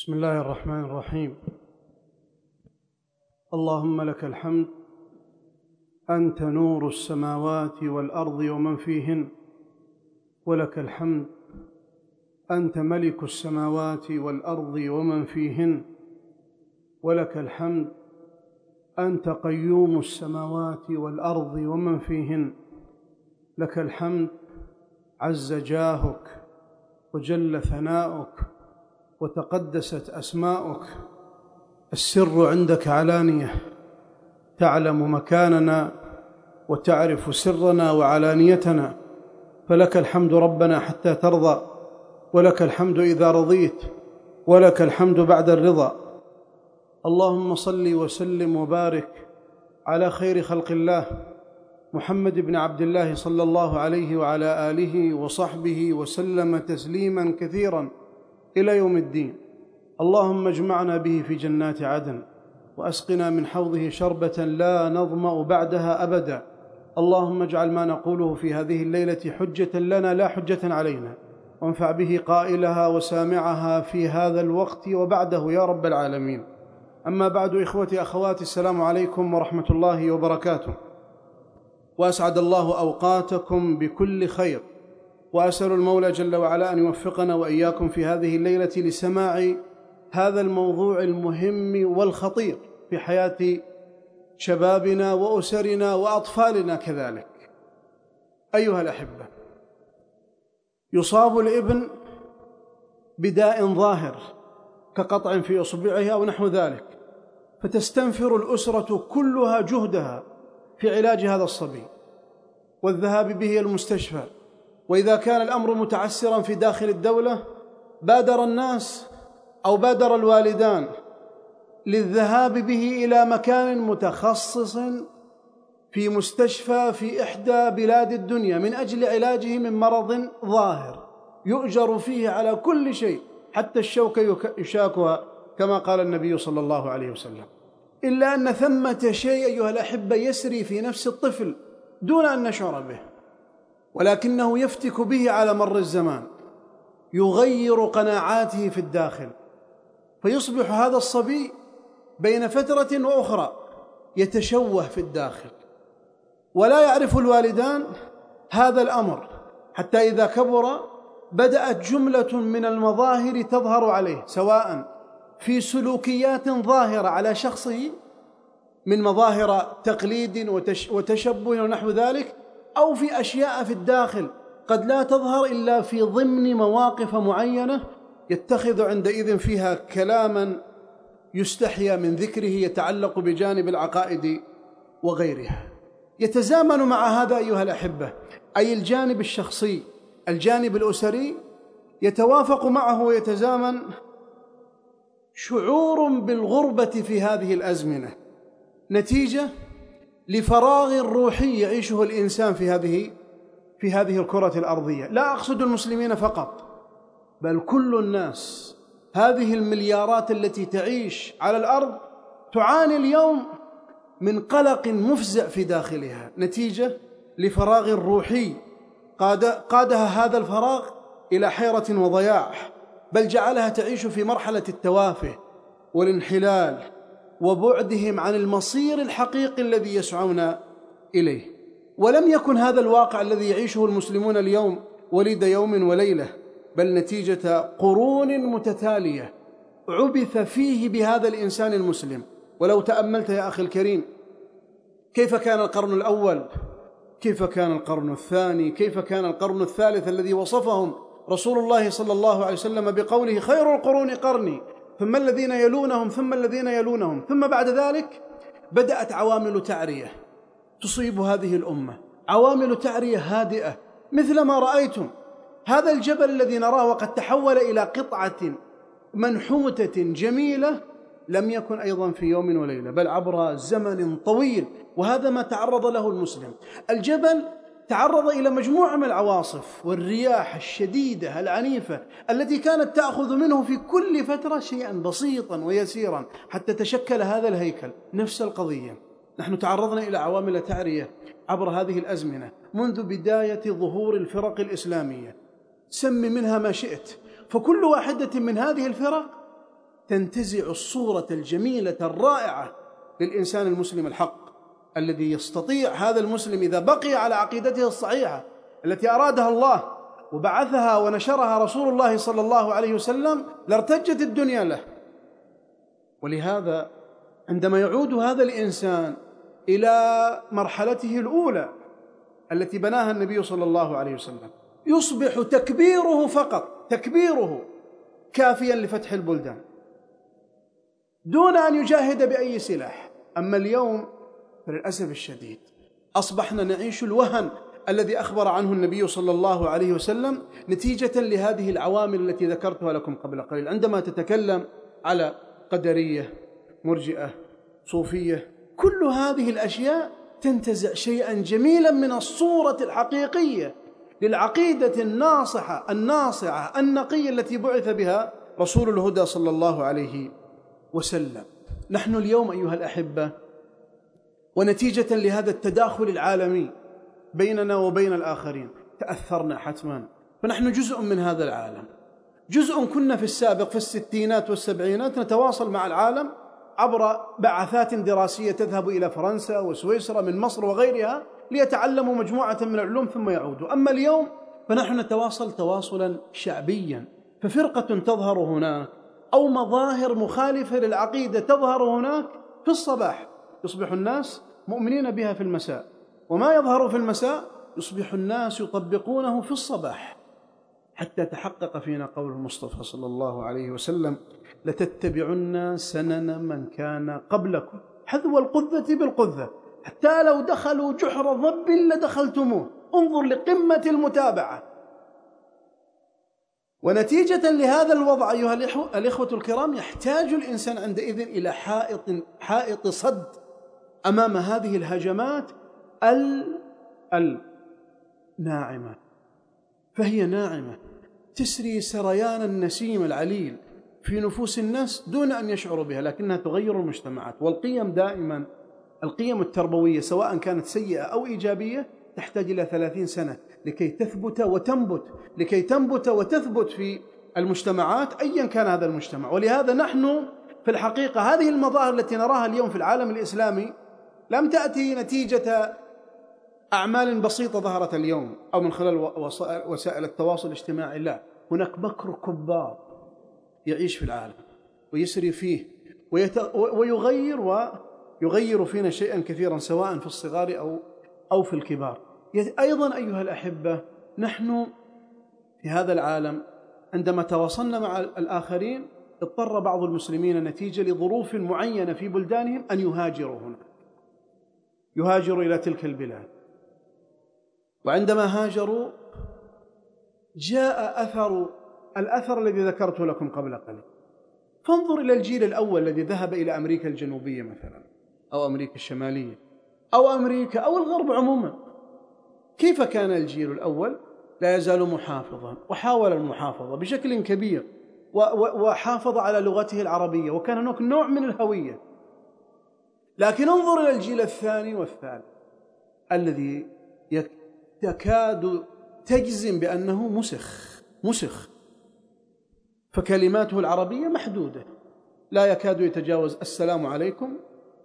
بسم الله الرحمن الرحيم. اللهم لك الحمد أنت نور السماوات والأرض ومن فيهن ولك الحمد أنت ملك السماوات والأرض ومن فيهن ولك الحمد أنت قيوم السماوات والأرض ومن فيهن لك الحمد عز جاهك وجل ثناؤك وتقدست أسماؤك السر عندك علانية. تعلم مكاننا وتعرف سرنا وعلانيتنا. فلك الحمد ربنا حتى ترضى ولك الحمد إذا رضيت ولك الحمد بعد الرضا. اللهم صل وسلم وبارك على خير خلق الله محمد بن عبد الله صلى الله عليه وعلى آله وصحبه وسلم تسليما كثيرا. إلى يوم الدين. اللهم اجمعنا به في جنات عدن وأسقنا من حوضه شربة لا نظمأ بعدها أبدا. اللهم اجعل ما نقوله في هذه الليلة حجة لنا لا حجة علينا. وانفع به قائلها وسامعها في هذا الوقت وبعده يا رب العالمين. أما بعد إخوتي أخواتي السلام عليكم ورحمة الله وبركاته. وأسعد الله أوقاتكم بكل خير. وأسأل المولى جل وعلا أن يوفقنا وإياكم في هذه الليلة لسماع هذا الموضوع المهم والخطير في حياة شبابنا وأسرنا وأطفالنا كذلك. أيها الأحبة يصاب الإبن بداء ظاهر كقطع في اصبعه أو نحو ذلك فتستنفر الأسرة كلها جهدها في علاج هذا الصبي والذهاب به المستشفى وإذا كان الأمر متعسرا في داخل الدولة بادر الناس أو بادر الوالدان للذهاب به إلى مكان متخصص في مستشفى في إحدى بلاد الدنيا من أجل علاجه من مرض ظاهر. يؤجر فيه على كل شيء حتى الشوكه يشاكها كما قال النبي صلى الله عليه وسلم. إلا أن ثمة شيء أيها الأحبة يسري في نفس الطفل دون أن نشعر به. ولكنه يفتك به على مر الزمان يغير قناعاته في الداخل فيصبح هذا الصبي بين فترة وأخرى يتشوه في الداخل. ولا يعرف الوالدان هذا الأمر حتى إذا كبر بدأت جملة من المظاهر تظهر عليه سواء في سلوكيات ظاهرة على شخصه من مظاهر تقليد وتشبه ونحو ذلك أو في أشياء في الداخل قد لا تظهر إلا في ضمن مواقف معينة يتخذ عندئذ فيها كلاما يستحيا من ذكره يتعلق بجانب العقائد وغيرها. يتزامن مع هذا أيها الأحبة أي الجانب الشخصي الجانب الأسري يتوافق معه ويتزامن شعور بالغربة في هذه الأزمنة. نتيجة لفراغ روحي يعيشه الإنسان في هذه في هذه الكرة الأرضية. لا أقصد المسلمين فقط بل كل الناس. هذه المليارات التي تعيش على الأرض تعاني اليوم من قلق مفزع في داخلها. نتيجة لفراغ روحي. قاد قادها هذا الفراغ إلى حيرة وضياع بل جعلها تعيش في مرحلة التوافه والانحلال. وبعدهم عن المصير الحقيقي الذي يسعون إليه. ولم يكن هذا الواقع الذي يعيشه المسلمون اليوم وليد يوم وليلة بل نتيجة قرون متتالية عبث فيه بهذا الإنسان المسلم. ولو تأملت يا أخي الكريم كيف كان القرن الأول؟ كيف كان القرن الثاني؟ كيف كان القرن الثالث الذي وصفهم رسول الله صلى الله عليه وسلم بقوله خير القرون قرني؟ ثم الذين يلونهم ثم الذين يلونهم. ثم بعد ذلك بدأت عوامل تعرية تصيب هذه الأمة. عوامل تعرية هادئة. مثل ما رأيتم هذا الجبل الذي نراه وقد تحول إلى قطعة منحوتة جميلة لم يكن أيضا في يوم وليلة بل عبر زمن طويل وهذا ما تعرض له المسلم. الجبل تعرض إلى مجموعة من العواصف والرياح الشديدة العنيفة التي كانت تأخذ منه في كل فترة شيئا بسيطا ويسيرا حتى تشكل هذا الهيكل. نفس القضية. نحن تعرضنا إلى عوامل تعرية عبر هذه الأزمنة منذ بداية ظهور الفرق الإسلامية. سم منها ما شئت. فكل واحدة من هذه الفرق تنتزع الصورة الجميلة الرائعة للإنسان المسلم الحق. الذي يستطيع هذا المسلم إذا بقي على عقيدته الصحيحة التي أرادها الله وبعثها ونشرها رسول الله صلى الله عليه وسلم لارتجت الدنيا له. ولهذا عندما يعود هذا الإنسان إلى مرحلته الأولى التي بناها النبي صلى الله عليه وسلم يصبح تكبيره فقط تكبيره كافيا لفتح البلدان. دون أن يجاهد بأي سلاح. أما اليوم فللاسف الشديد. أصبحنا نعيش الوهن الذي أخبر عنه النبي صلى الله عليه وسلم نتيجة لهذه العوامل التي ذكرتها لكم قبل قليل. عندما تتكلم على قدرية مرجئة صوفية كل هذه الأشياء تنتزع شيئا جميلا من الصورة الحقيقية للعقيدة الناصحة الناصعة النقية التي بعث بها رسول الهدى صلى الله عليه وسلم. نحن اليوم أيها الأحبة ونتيجة لهذا التداخل العالمي بيننا وبين الآخرين. تأثرنا حتما. فنحن جزء من هذا العالم. جزء كنا في السابق في الستينات والسبعينات نتواصل مع العالم عبر بعثات دراسية تذهب إلى فرنسا وسويسرا من مصر وغيرها ليتعلموا مجموعة من العلوم ثم يعودوا. أما اليوم فنحن نتواصل تواصلا شعبيا. ففرقة تظهر هناك أو مظاهر مخالفة للعقيدة تظهر هناك في الصباح. يصبح الناس مؤمنين بها في المساء وما يظهر في المساء يصبح الناس يطبقونه في الصباح. حتى تحقق فينا قول المصطفى صلى الله عليه وسلم لتتبعن سنن من كان قبلكم. حذو القذة بالقذة. حتى لو دخلوا جحر ضب لدخلتموه. انظر لقمة المتابعة. ونتيجة لهذا الوضع أيها الإخوة الكرام يحتاج الإنسان عندئذ إلى حائط حائط صد. أمام هذه الهجمات الناعمة فهي ناعمة. تسري سريان النسيم العليل في نفوس الناس دون أن يشعروا بها لكنها تغير المجتمعات. والقيم دائما القيم التربوية سواء كانت سيئة أو إيجابية تحتاج إلى ثلاثين سنة لكي تثبت وتنبت لكي تنبت وتثبت في المجتمعات أيا كان هذا المجتمع. ولهذا نحن في الحقيقة هذه المظاهر التي نراها اليوم في العالم الإسلامي لم تأتي نتيجة أعمال بسيطة ظهرت اليوم أو من خلال وسائل التواصل الاجتماعي لا. هناك مكر كبار يعيش في العالم ويسري فيه ويغير ويغير فينا شيئا كثيرا سواء في الصغار أو أو في الكبار. أيضا أيها الأحبة نحن في هذا العالم عندما تواصلنا مع الآخرين اضطر بعض المسلمين نتيجة لظروف معينة في بلدانهم أن يهاجروا هنا يهاجروا إلى تلك البلاد. وعندما هاجروا جاء أثر الأثر الذي ذكرته لكم قبل قليل. فانظر إلى الجيل الأول الذي ذهب إلى أمريكا الجنوبية مثلا أو أمريكا الشمالية أو أمريكا أو الغرب عموما. كيف كان الجيل الأول؟ لا يزال محافظا وحاول المحافظة بشكل كبير وحافظ على لغته العربية وكان هناك نوع من الهوية. لكن انظر إلى الجيل الثاني والثالث الذي تكاد تجزم بأنه مسخ مسخ. فكلماته العربية محدودة. لا يكاد يتجاوز السلام عليكم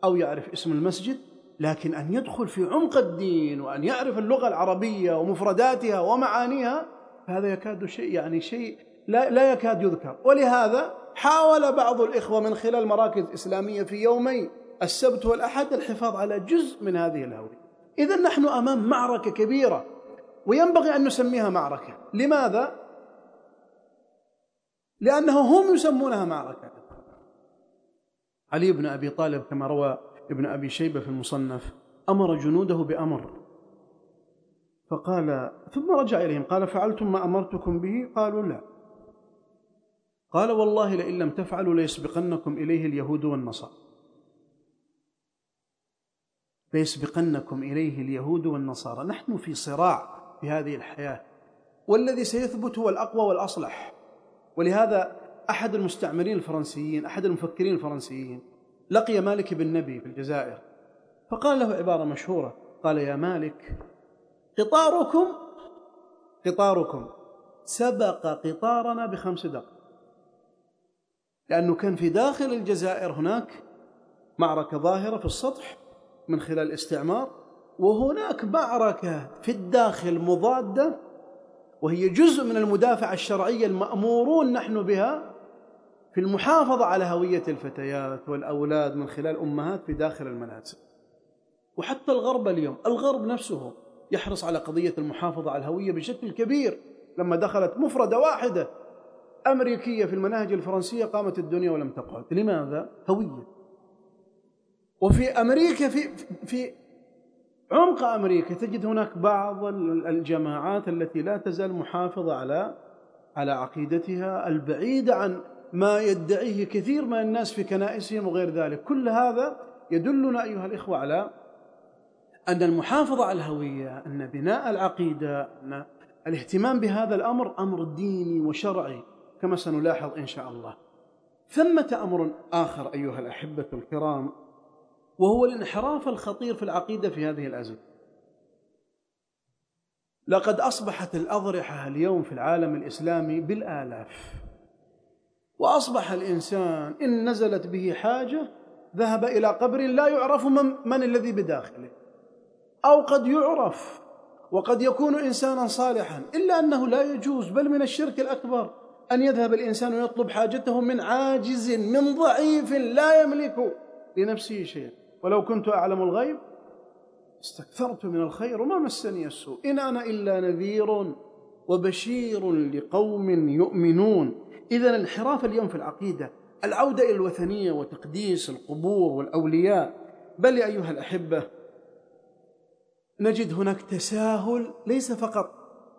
أو يعرف اسم المسجد لكن أن يدخل في عمق الدين وأن يعرف اللغة العربية ومفرداتها ومعانيها هذا يكاد شيء يعني شيء لا, لا يكاد يذكر. ولهذا حاول بعض الإخوة من خلال مراكز إسلامية في يومي السبت والأحد الحفاظ على جزء من هذه الهوية. إذا نحن أمام معركة كبيرة وينبغي أن نسميها معركة. لماذا؟ لأنه هم يسمونها معركة. علي بن أبي طالب كما روى ابن أبي شيبة في المصنف أمر جنوده بأمر. فقال ثم رجع إليهم قال فعلتم ما أمرتكم به؟ قالوا لا. قال والله لئن لم تفعلوا ليسبقنكم إليه اليهود والنصارى. ليسبقنكم إليه اليهود والنصارى. نحن في صراع في هذه الحياة. والذي سيثبت هو الأقوى والأصلح. ولهذا أحد المستعمرين الفرنسيين أحد المفكرين الفرنسيين لقي مالك بن نبي في الجزائر فقال له عبارة مشهورة. قال يا مالك قطاركم قطاركم سبق قطارنا بخمس دقائق. لأنه كان في داخل الجزائر هناك معركة ظاهرة في السطح. من خلال الاستعمار وهناك معركة في الداخل مضادة وهي جزء من المدافعة الشرعية المأمورون نحن بها في المحافظة على هوية الفتيات والأولاد من خلال أمهات في داخل المنازل. وحتى الغرب اليوم الغرب نفسه يحرص على قضية المحافظة على الهوية بشكل كبير. لما دخلت مفردة واحدة أمريكية في المناهج الفرنسية قامت الدنيا ولم تقعد. لماذا؟ هوية. وفي أمريكا في في عمق أمريكا تجد هناك بعض الجماعات التي لا تزال محافظة على على عقيدتها البعيدة عن ما يدعيه كثير من الناس في كنائسهم وغير ذلك. كل هذا يدلنا أيها الإخوة على أن المحافظة على الهوية أن بناء العقيدة أن الاهتمام بهذا الأمر أمر ديني وشرعي كما سنلاحظ إن شاء الله. ثمة أمر آخر أيها الأحبة الكرام وهو الانحراف الخطير في العقيدة في هذه الأزمة. لقد أصبحت الأضرحة اليوم في العالم الإسلامي بالآلاف وأصبح الإنسان إن نزلت به حاجة ذهب إلى قبر لا يعرف من, من الذي بداخله أو قد يعرف وقد يكون إنسانا صالحا إلا أنه لا يجوز بل من الشرك الأكبر أن يذهب الإنسان ويطلب حاجته من عاجز من ضعيف لا يملك لنفسه شيئا. ولو كنت أعلم الغيب استكثرت من الخير وما مسني السوء. إن أنا إلا نذير وبشير لقوم يؤمنون. إذا الانحراف اليوم في العقيدة العودة إلى الوثنية وتقديس القبور والأولياء. بل يا أيها الأحبة نجد هناك تساهل ليس فقط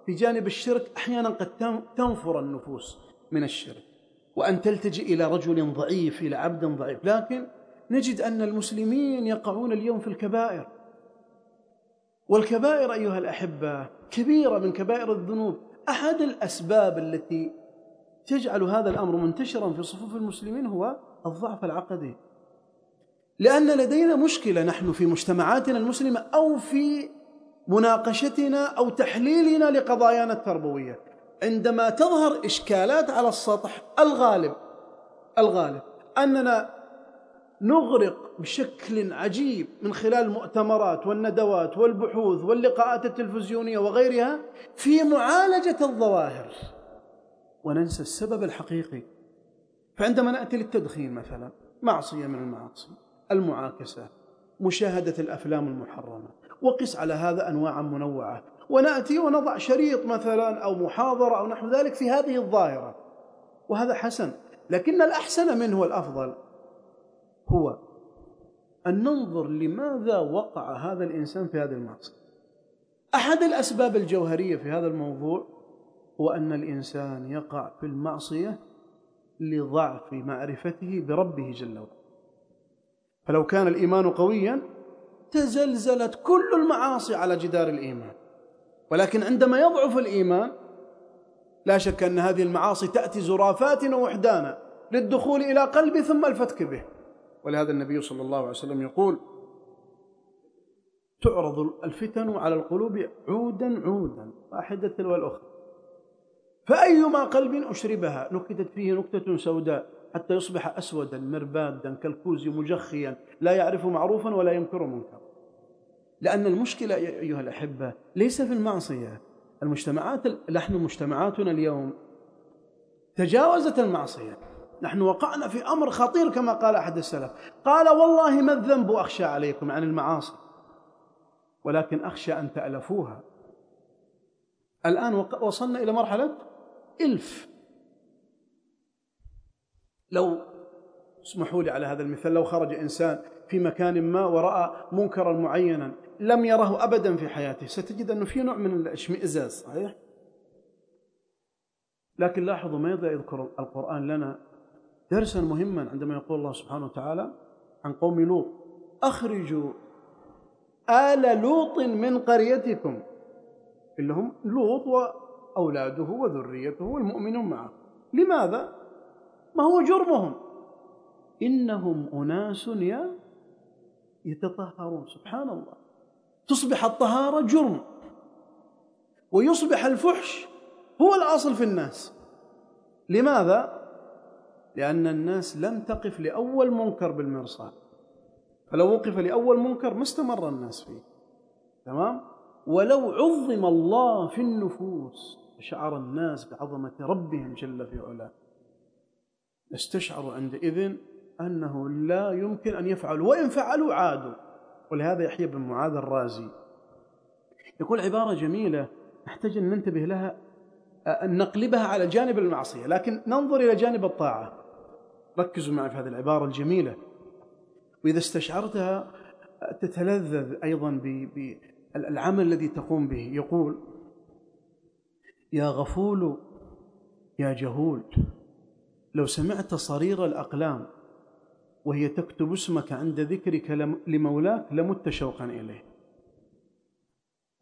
في جانب الشرك أحيانا قد تنفر النفوس من الشرك. وأن تلتجئ إلى رجل ضعيف إلى عبد ضعيف. لكن نجد أن المسلمين يقعون اليوم في الكبائر. والكبائر أيها الأحبة كبيرة من كبائر الذنوب. أحد الأسباب التي تجعل هذا الأمر منتشرا في صفوف المسلمين هو الضعف العقدي. لأن لدينا مشكلة نحن في مجتمعاتنا المسلمة أو في مناقشتنا أو تحليلنا لقضايانا التربوية. عندما تظهر إشكالات على السطح الغالب الغالب أننا نغرق بشكل عجيب من خلال المؤتمرات والندوات والبحوث واللقاءات التلفزيونية وغيرها في معالجة الظواهر. وننسى السبب الحقيقي. فعندما نأتي للتدخين مثلا معصية من المعاصي المعاكسة مشاهدة الأفلام المحرمة وقس على هذا أنواعا منوعة. ونأتي ونضع شريط مثلا أو محاضرة أو نحو ذلك في هذه الظاهرة. وهذا حسن لكن الأحسن منه والأفضل هو أن ننظر لماذا وقع هذا الإنسان في هذه المعصية أحد الأسباب الجوهرية في هذا الموضوع هو أن الإنسان يقع في المعصية لضعف معرفته بربه جل وعلا. فلو كان الإيمان قويا تزلزلت كل المعاصي على جدار الإيمان. ولكن عندما يضعف الإيمان لا شك أن هذه المعاصي تأتي زرافات ووحدانا للدخول إلى قلبه ثم الفتك به. ولهذا النبي صلى الله عليه وسلم يقول تعرض الفتن على القلوب عودا عودا واحدة تلو الأخرى. فأيما قلب أشربها نكتت فيه نكتة سوداء حتى يصبح أسودا مربادا كالكوز مجخيا لا يعرف معروفا ولا ينكر منكرا. لأن المشكلة أيها الأحبة ليس في المعصية. المجتمعات نحن مجتمعاتنا اليوم تجاوزت المعصية. نحن وقعنا في أمر خطير كما قال أحد السلف. قال والله ما الذنب أخشى عليكم عن المعاصي؟ ولكن أخشى أن تألفوها. الآن وصلنا إلى مرحلة إلف. لو اسمحوا لي على هذا المثال لو خرج إنسان في مكان ما ورأى منكرا معينا لم يره أبدا في حياته ستجد أنه في نوع من الاشمئزاز صحيح؟ لكن لاحظوا ماذا يذكر القرآن لنا؟ درسا مهما عندما يقول الله سبحانه وتعالى عن قوم لوط أخرجوا آل لوط من قريتكم اللي هم لوط وأولاده وذريته والمؤمنون معه لماذا؟ ما هو جرمهم إنهم أناس يتطهرون سبحان الله تصبح الطهارة جرم ويصبح الفحش هو الأصل في الناس لماذا؟ لأن الناس لم تقف لأول منكر بالمرصاد. فلو وقف لأول منكر ما استمر الناس فيه. تمام؟ ولو عظم الله في النفوس شعر الناس بعظمة ربهم جل في علاه. استشعروا عندئذ أنه لا يمكن أن يفعلوا وإن فعلوا عادوا. ولهذا يحيى بن معاذ الرازي يقول عبارة جميلة نحتاج أن ننتبه لها أن نقلبها على جانب المعصية لكن ننظر إلى جانب الطاعة. ركزوا معي في هذه العبارة الجميلة. وإذا استشعرتها تتلذذ أيضا بالعمل الذي تقوم به. يقول يا غفول يا جهول لو سمعت صرير الأقلام وهي تكتب اسمك عند ذكرك لمولاك لمت شوقا إليه.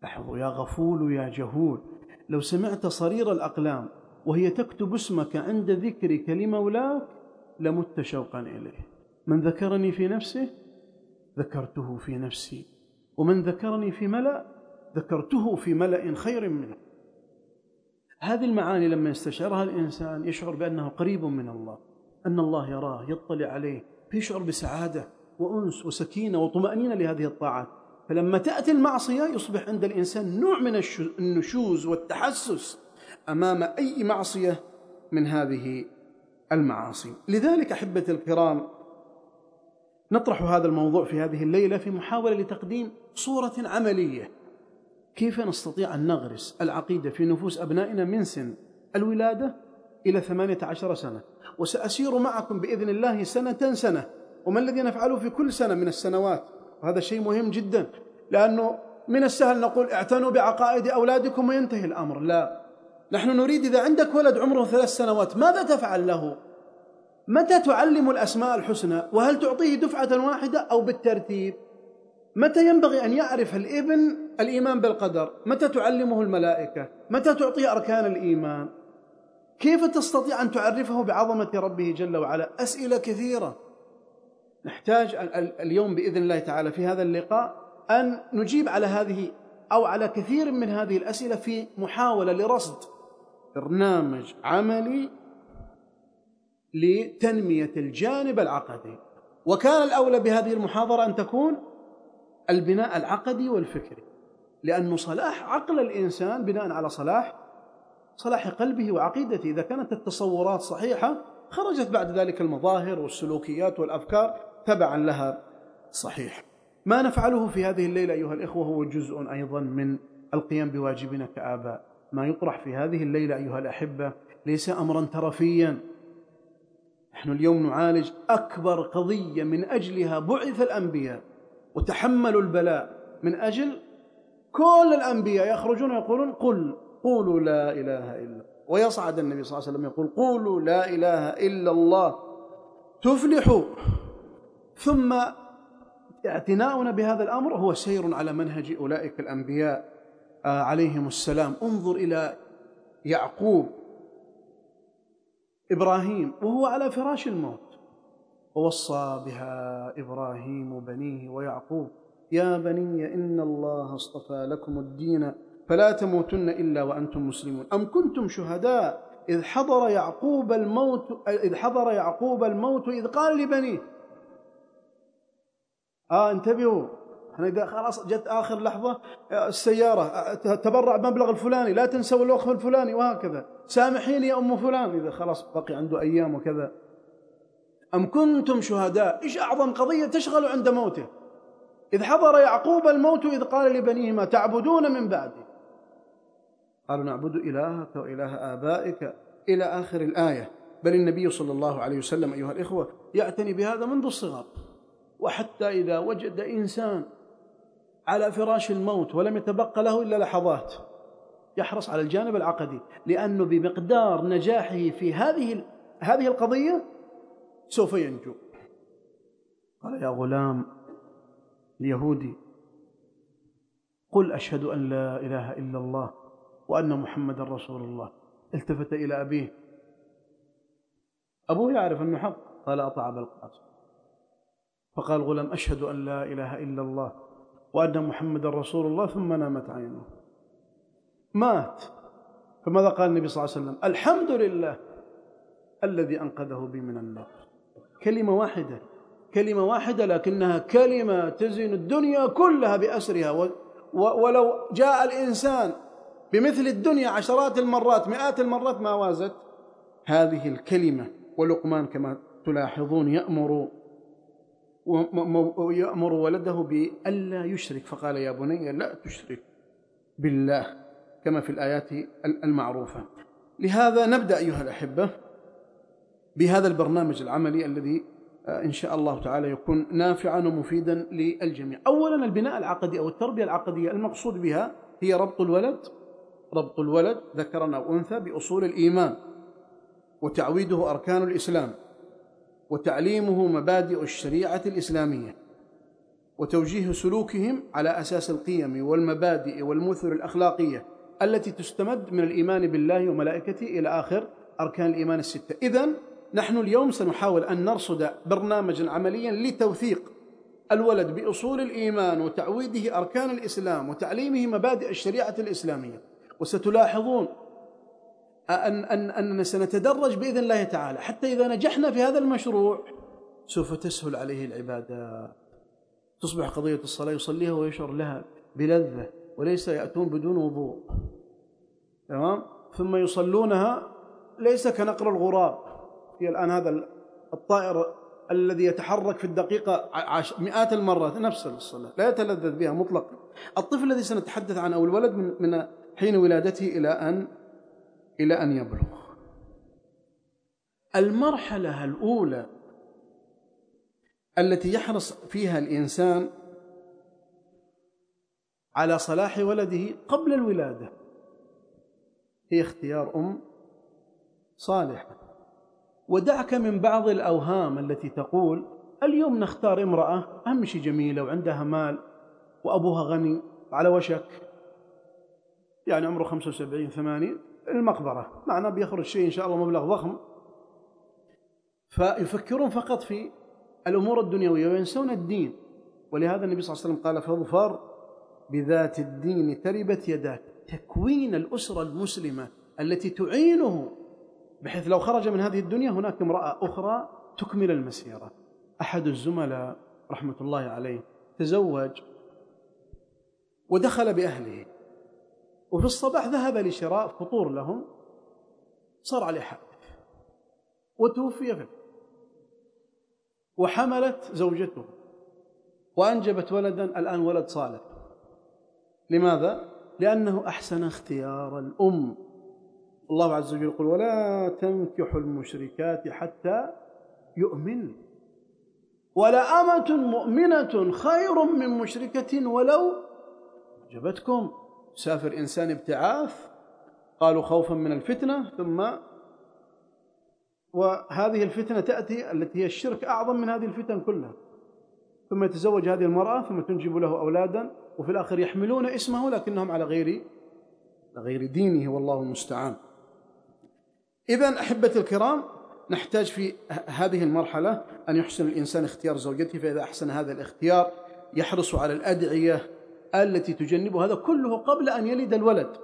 لاحظوا يا غفول يا جهول لو سمعت صرير الأقلام وهي تكتب اسمك عند ذكرك لمولاك لمت شوقا إليه. من ذكرني في نفسه ذكرته في نفسي. ومن ذكرني في ملأ ذكرته في ملأ خير منه. هذه المعاني لما يستشعرها الإنسان يشعر بأنه قريب من الله أن الله يراه يطلع عليه فيشعر بسعادة وأنس وسكينة وطمأنينة لهذه الطاعات. فلما تأتي المعصية يصبح عند الإنسان نوع من النشوز والتحسس أمام أي معصية من هذه المعاصي. لذلك أحبتي الكرام نطرح هذا الموضوع في هذه الليلة في محاولة لتقديم صورة عملية. كيف نستطيع أن نغرس العقيدة في نفوس أبنائنا من سن الولادة إلى ثمانية عشر سنة؟ وسأسير معكم بإذن الله سنة سنة. وما الذي نفعله في كل سنة من السنوات؟ وهذا شيء مهم جدا لأنه من السهل نقول اعتنوا بعقائد أولادكم وينتهي الأمر. لا. نحن نريد إذا عندك ولد عمره ثلاث سنوات ماذا تفعل له؟ متى تعلم الأسماء الحسنى؟ وهل تعطيه دفعة واحدة أو بالترتيب؟ متى ينبغي أن يعرف الإبن الإيمان بالقدر؟ متى تعلمه الملائكة؟ متى تعطيه أركان الإيمان؟ كيف تستطيع أن تعرفه بعظمة ربه جل وعلا؟ أسئلة كثيرة. نحتاج اليوم بإذن الله تعالى في هذا اللقاء أن نجيب على هذه أو على كثير من هذه الأسئلة في محاولة لرصد برنامج عملي لتنمية الجانب العقدي. وكان الأولى بهذه المحاضرة أن تكون البناء العقدي والفكري لأن صلاح عقل الإنسان بناء على صلاح صلاح قلبه وعقيدته. إذا كانت التصورات صحيحة خرجت بعد ذلك المظاهر والسلوكيات والأفكار تبعا لها صحيح. ما نفعله في هذه الليلة أيها الإخوة هو جزء أيضا من القيام بواجبنا كآباء. ما يطرح في هذه الليلة أيها الأحبة ليس أمرا ترفيا. نحن اليوم نعالج أكبر قضية من أجلها بعث الأنبياء وتحملوا البلاء. من أجل؟ كل الأنبياء يخرجون ويقولون قل قولوا لا إله إلا ويصعد النبي صلى الله عليه وسلم يقول قولوا لا إله إلا الله. تفلحوا. ثم اعتناؤنا بهذا الأمر هو سير على منهج أولئك الأنبياء. عليهم السلام. انظر إلى يعقوب إبراهيم وهو على فراش الموت. ووصى بها إبراهيم بنيه ويعقوب يا بني إن الله اصطفى لكم الدين فلا تموتن إلا وأنتم مسلمون. أم كنتم شهداء؟ إذ حضر يعقوب الموت إذ حضر يعقوب الموت إذ قال لبنيه آه انتبهوا إحنا إذا خلاص جت آخر لحظة السيارة تبرع بمبلغ الفلاني لا تنسوا الوقف الفلاني وهكذا. سامحيني يا أم فلان إذا خلاص بقي عنده أيام وكذا. أم كنتم شهداء؟ إيش أعظم قضية تشغل عند موته؟ إذ حضر يعقوب الموت إذ قال لبنيه ما تعبدون من بعدي. قالوا نعبد إلهك وإله آبائك إلى آخر الآية. بل النبي صلى الله عليه وسلم أيها الإخوة يعتني بهذا منذ الصغر. وحتى إذا وجد إنسان على فراش الموت ولم يتبقى له إلا لحظات. يحرص على الجانب العقدي لأنه بمقدار نجاحه في هذه هذه القضية سوف ينجو. قال يا غلام اليهودي قل أشهد أن لا إله إلا الله وأن محمد رسول الله. التفت إلى أبيه. أبوه يعرف أنه حق. قال أطاع القاسم فقال غلام أشهد أن لا إله إلا الله وأن محمد رسول الله ثم نامت عينه. مات. فماذا قال النبي صلى الله عليه وسلم؟ الحمد لله الذي أنقذه بي من النار. كلمة واحدة. كلمة واحدة لكنها كلمة تزن الدنيا كلها بأسرها. ولو جاء الإنسان بمثل الدنيا عشرات المرات مئات المرات ما وازت هذه الكلمة ولقمان كما تلاحظون يأمر ويأمر ولده بألا يشرك. فقال يا بني لا تشرك بالله كما في الآيات المعروفة. لهذا نبدأ أيها الأحبة بهذا البرنامج العملي الذي آه، إن شاء الله تعالى يكون نافعا ومفيدا للجميع. أولا البناء العقدي أو التربية العقدية المقصود بها هي ربط الولد ربط الولد ذكرا أو أنثى بأصول الإيمان وتعويده أركان الإسلام. وتعليمه مبادئ الشريعة الإسلامية وتوجيه سلوكهم على أساس القيم والمبادئ والمثل الأخلاقية التي تستمد من الإيمان بالله وملائكته إلى آخر أركان الإيمان الستة. إذن نحن اليوم سنحاول أن نرصد برنامجا عمليا لتوثيق الولد بأصول الإيمان وتعويده أركان الإسلام وتعليمه مبادئ الشريعة الإسلامية. وستلاحظون أن أن أننا سنتدرج بإذن الله تعالى. حتى إذا نجحنا في هذا المشروع سوف تسهل عليه العبادات تصبح قضية الصلاة يصليها ويشعر لها بلذة وليس يأتون بدون وضوء. تمام؟ ثم يصلونها ليس كنقر الغراب. هي الآن هذا الطائر الذي يتحرك في الدقيقة مئات المرات نفس الصلاة لا يتلذذ بها مطلقا. الطفل الذي سنتحدث عنه أو الولد من, من حين ولادته إلى أن إلى أن يبلغ. المرحلة الأولى التي يحرص فيها الإنسان على صلاح ولده قبل الولادة هي اختيار أم صالحة ودعك من بعض الأوهام التي تقول اليوم نختار امرأة أهم شيء جميلة وعندها مال وأبوها غني على وشك. يعني عمره 75 80 المقبرة. معنا بيخرج شيء إن شاء الله مبلغ ضخم. فيفكرون فقط في الأمور الدنيوية وينسون الدين. ولهذا النبي صلى الله عليه وسلم قال فاظفر بذات الدين تربت يداك. تكوين الأسرة المسلمة التي تعينه بحيث لو خرج من هذه الدنيا هناك امرأة أخرى تكمل المسيرة. أحد الزملاء رحمة الله عليه تزوج ودخل بأهله. وفي الصباح ذهب لشراء فطور لهم صار عليه حادث وتوفي فيه. وحملت زوجته وأنجبت ولدا الآن ولد صالح. لماذا؟ لأنه أحسن اختيار الأم. الله عز وجل يقول ولا تنكحوا المشركات حتى يؤمن. ولا أمة مؤمنة خير من مشركة ولو أعجبتكم. سافر إنسان ابتعاث قالوا خوفا من الفتنة ثم وهذه الفتنة تأتي التي هي الشرك أعظم من هذه الفتن كلها. ثم يتزوج هذه المرأة ثم تنجب له أولادا وفي الآخر يحملون اسمه لكنهم على غير غير دينه والله المستعان. إذا أحبتي الكرام نحتاج في هذه المرحلة أن يحسن الإنسان اختيار زوجته فإذا أحسن هذا الاختيار يحرص على الأدعية التي تجنب هذا كله قبل أن يلد الولد.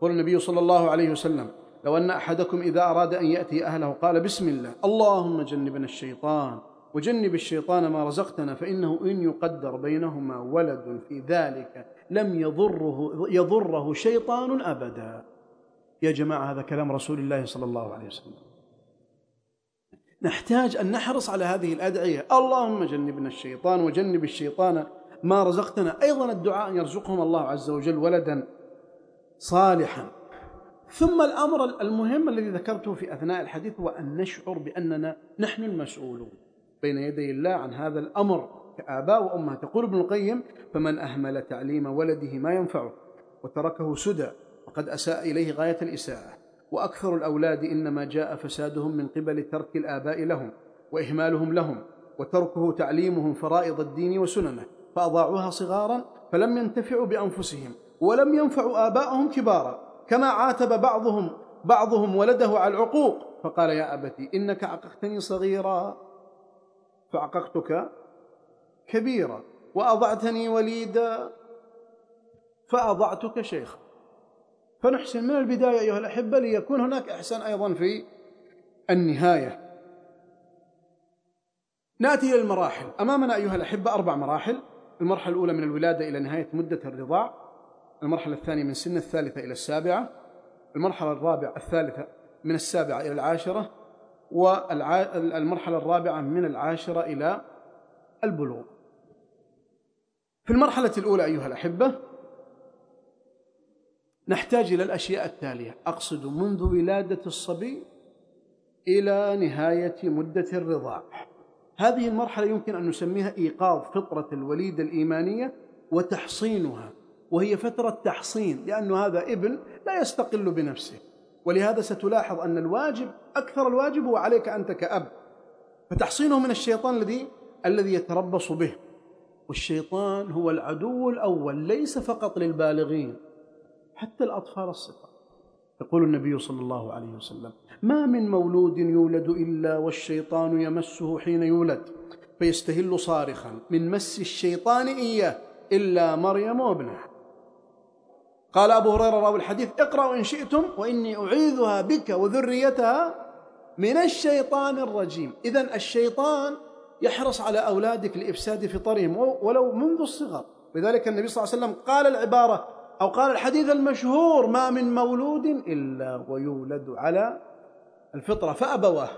قال النبي صلى الله عليه وسلم لو أن أحدكم إذا أراد أن يأتي أهله قال بسم الله اللهم جنبنا الشيطان وجنب الشيطان ما رزقتنا فإنه إن يقدر بينهما ولد في ذلك لم يضره يضره شيطان أبدا. يا جماعة هذا كلام رسول الله صلى الله عليه وسلم. نحتاج أن نحرص على هذه الأدعية. اللهم جنبنا الشيطان وجنب الشيطان ما رزقتنا. أيضا الدعاء أن يرزقهم الله عز وجل ولدا صالحا. ثم الأمر المهم الذي ذكرته في أثناء الحديث هو أن نشعر بأننا نحن المسؤولون بين يدي الله عن هذا الأمر. كآباء وأمهات. تقول ابن القيم فمن أهمل تعليم ولده ما ينفعه وتركه سدى وقد أساء إليه غاية الإساءة. وأكثر الأولاد إنما جاء فسادهم من قبل ترك الآباء لهم وإهمالهم لهم وتركه تعليمهم فرائض الدين وسننه. فأضاعوها صغارا فلم ينتفعوا بأنفسهم ولم ينفعوا آباءهم كبارا. كما عاتب بعضهم بعضهم ولده على العقوق. فقال يا أبتي إنك عققتني صغيرا فعققتك كبيرا. وأضعتني وليدا فأضعتك شيخا. فنحسن من البداية أيها الأحبة ليكون هناك إحسان أيضا في النهاية. نأتي إلى المراحل. أمامنا أيها الأحبة أربع مراحل. المرحلة الأولى من الولادة إلى نهاية مدة الرضاع المرحلة الثانية من سن الثالثة إلى السابعة المرحلة الرابعة الثالثة من السابعة إلى العاشرة والمرحله الرابعة من العاشرة إلى البلوغ. في المرحلة الأولى أيها الأحبة نحتاج إلى الأشياء التالية. أقصد منذ ولادة الصبي إلى نهاية مدة الرضاع. هذه المرحلة يمكن أن نسميها إيقاظ فطرة الوليدة الإيمانية وتحصينها وهي فترة تحصين لأن هذا ابن لا يستقل بنفسه. ولهذا ستلاحظ أن الواجب أكثر الواجب هو عليك أنت كأب. فتحصينه من الشيطان الذي الذي يتربص به. والشيطان هو العدو الأول ليس فقط للبالغين حتى الأطفال الصغار. يقول النبي صلى الله عليه وسلم ما من مولود يولد إلا والشيطان يمسه حين يولد فيستهل صارخا من مس الشيطان إياه إلا مريم وابنها قال أبو هريرة راوي الحديث اقرأوا إن شئتم وإني أعيذها بك وذريتها من الشيطان الرجيم. اذا الشيطان يحرص على أولادك لإفساد فطرهم ولو منذ الصغر. لذلك النبي صلى الله عليه وسلم قال العبارة أو قال الحديث المشهور ما من مولود إلا ويولد على الفطرة فأبواه.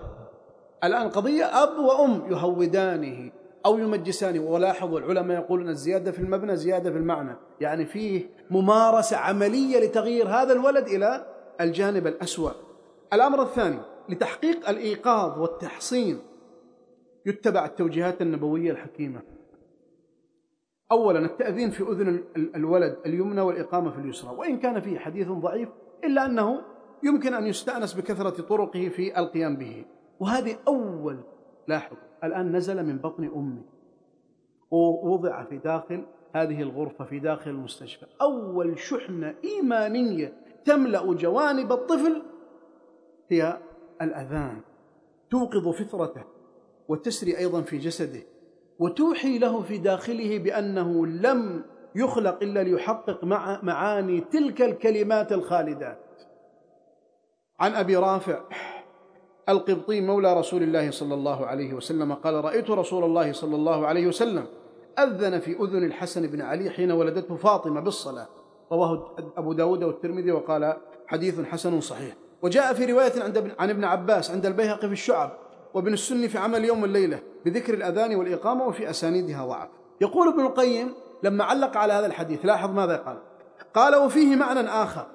الآن قضية أب وأم يهودانه أو يمجسانه. ولاحظوا العلماء يقولون الزيادة في المبنى زيادة في المعنى. يعني فيه ممارسة عملية لتغيير هذا الولد إلى الجانب الأسوأ. الأمر الثاني لتحقيق الإيقاظ والتحصين يتبع التوجيهات النبوية الحكيمة. أولا التأذين في أذن الولد اليمنى والإقامة في اليسرى وإن كان فيه حديث ضعيف إلا أنه يمكن أن يستأنس بكثرة طرقه في القيام به. وهذه أول لاحظ الآن نزل من بطن أمه ووضع في داخل هذه الغرفة في داخل المستشفى. أول شحنة إيمانية تملأ جوانب الطفل هي الأذان توقظ فطرته وتسري أيضا في جسده. وتوحي له في داخله بأنه لم يخلق إلا ليحقق مع معاني تلك الكلمات الخالدات. عن أبي رافع القبطي مولى رسول الله صلى الله عليه وسلم قال رأيت رسول الله صلى الله عليه وسلم أذن في أذن الحسن بن علي حين ولدته فاطمة بالصلاة. رواه أبو داود والترمذي وقال حديث حسن صحيح. وجاء في رواية عند عن ابن عباس عند البيهقي في الشعب وابن السني في عمل يوم والليله بذكر الأذان والإقامة وفي أسانيدها ضعف يقول ابن القيم لما علق على هذا الحديث لاحظ ماذا قال؟ قال وفيه معنى آخر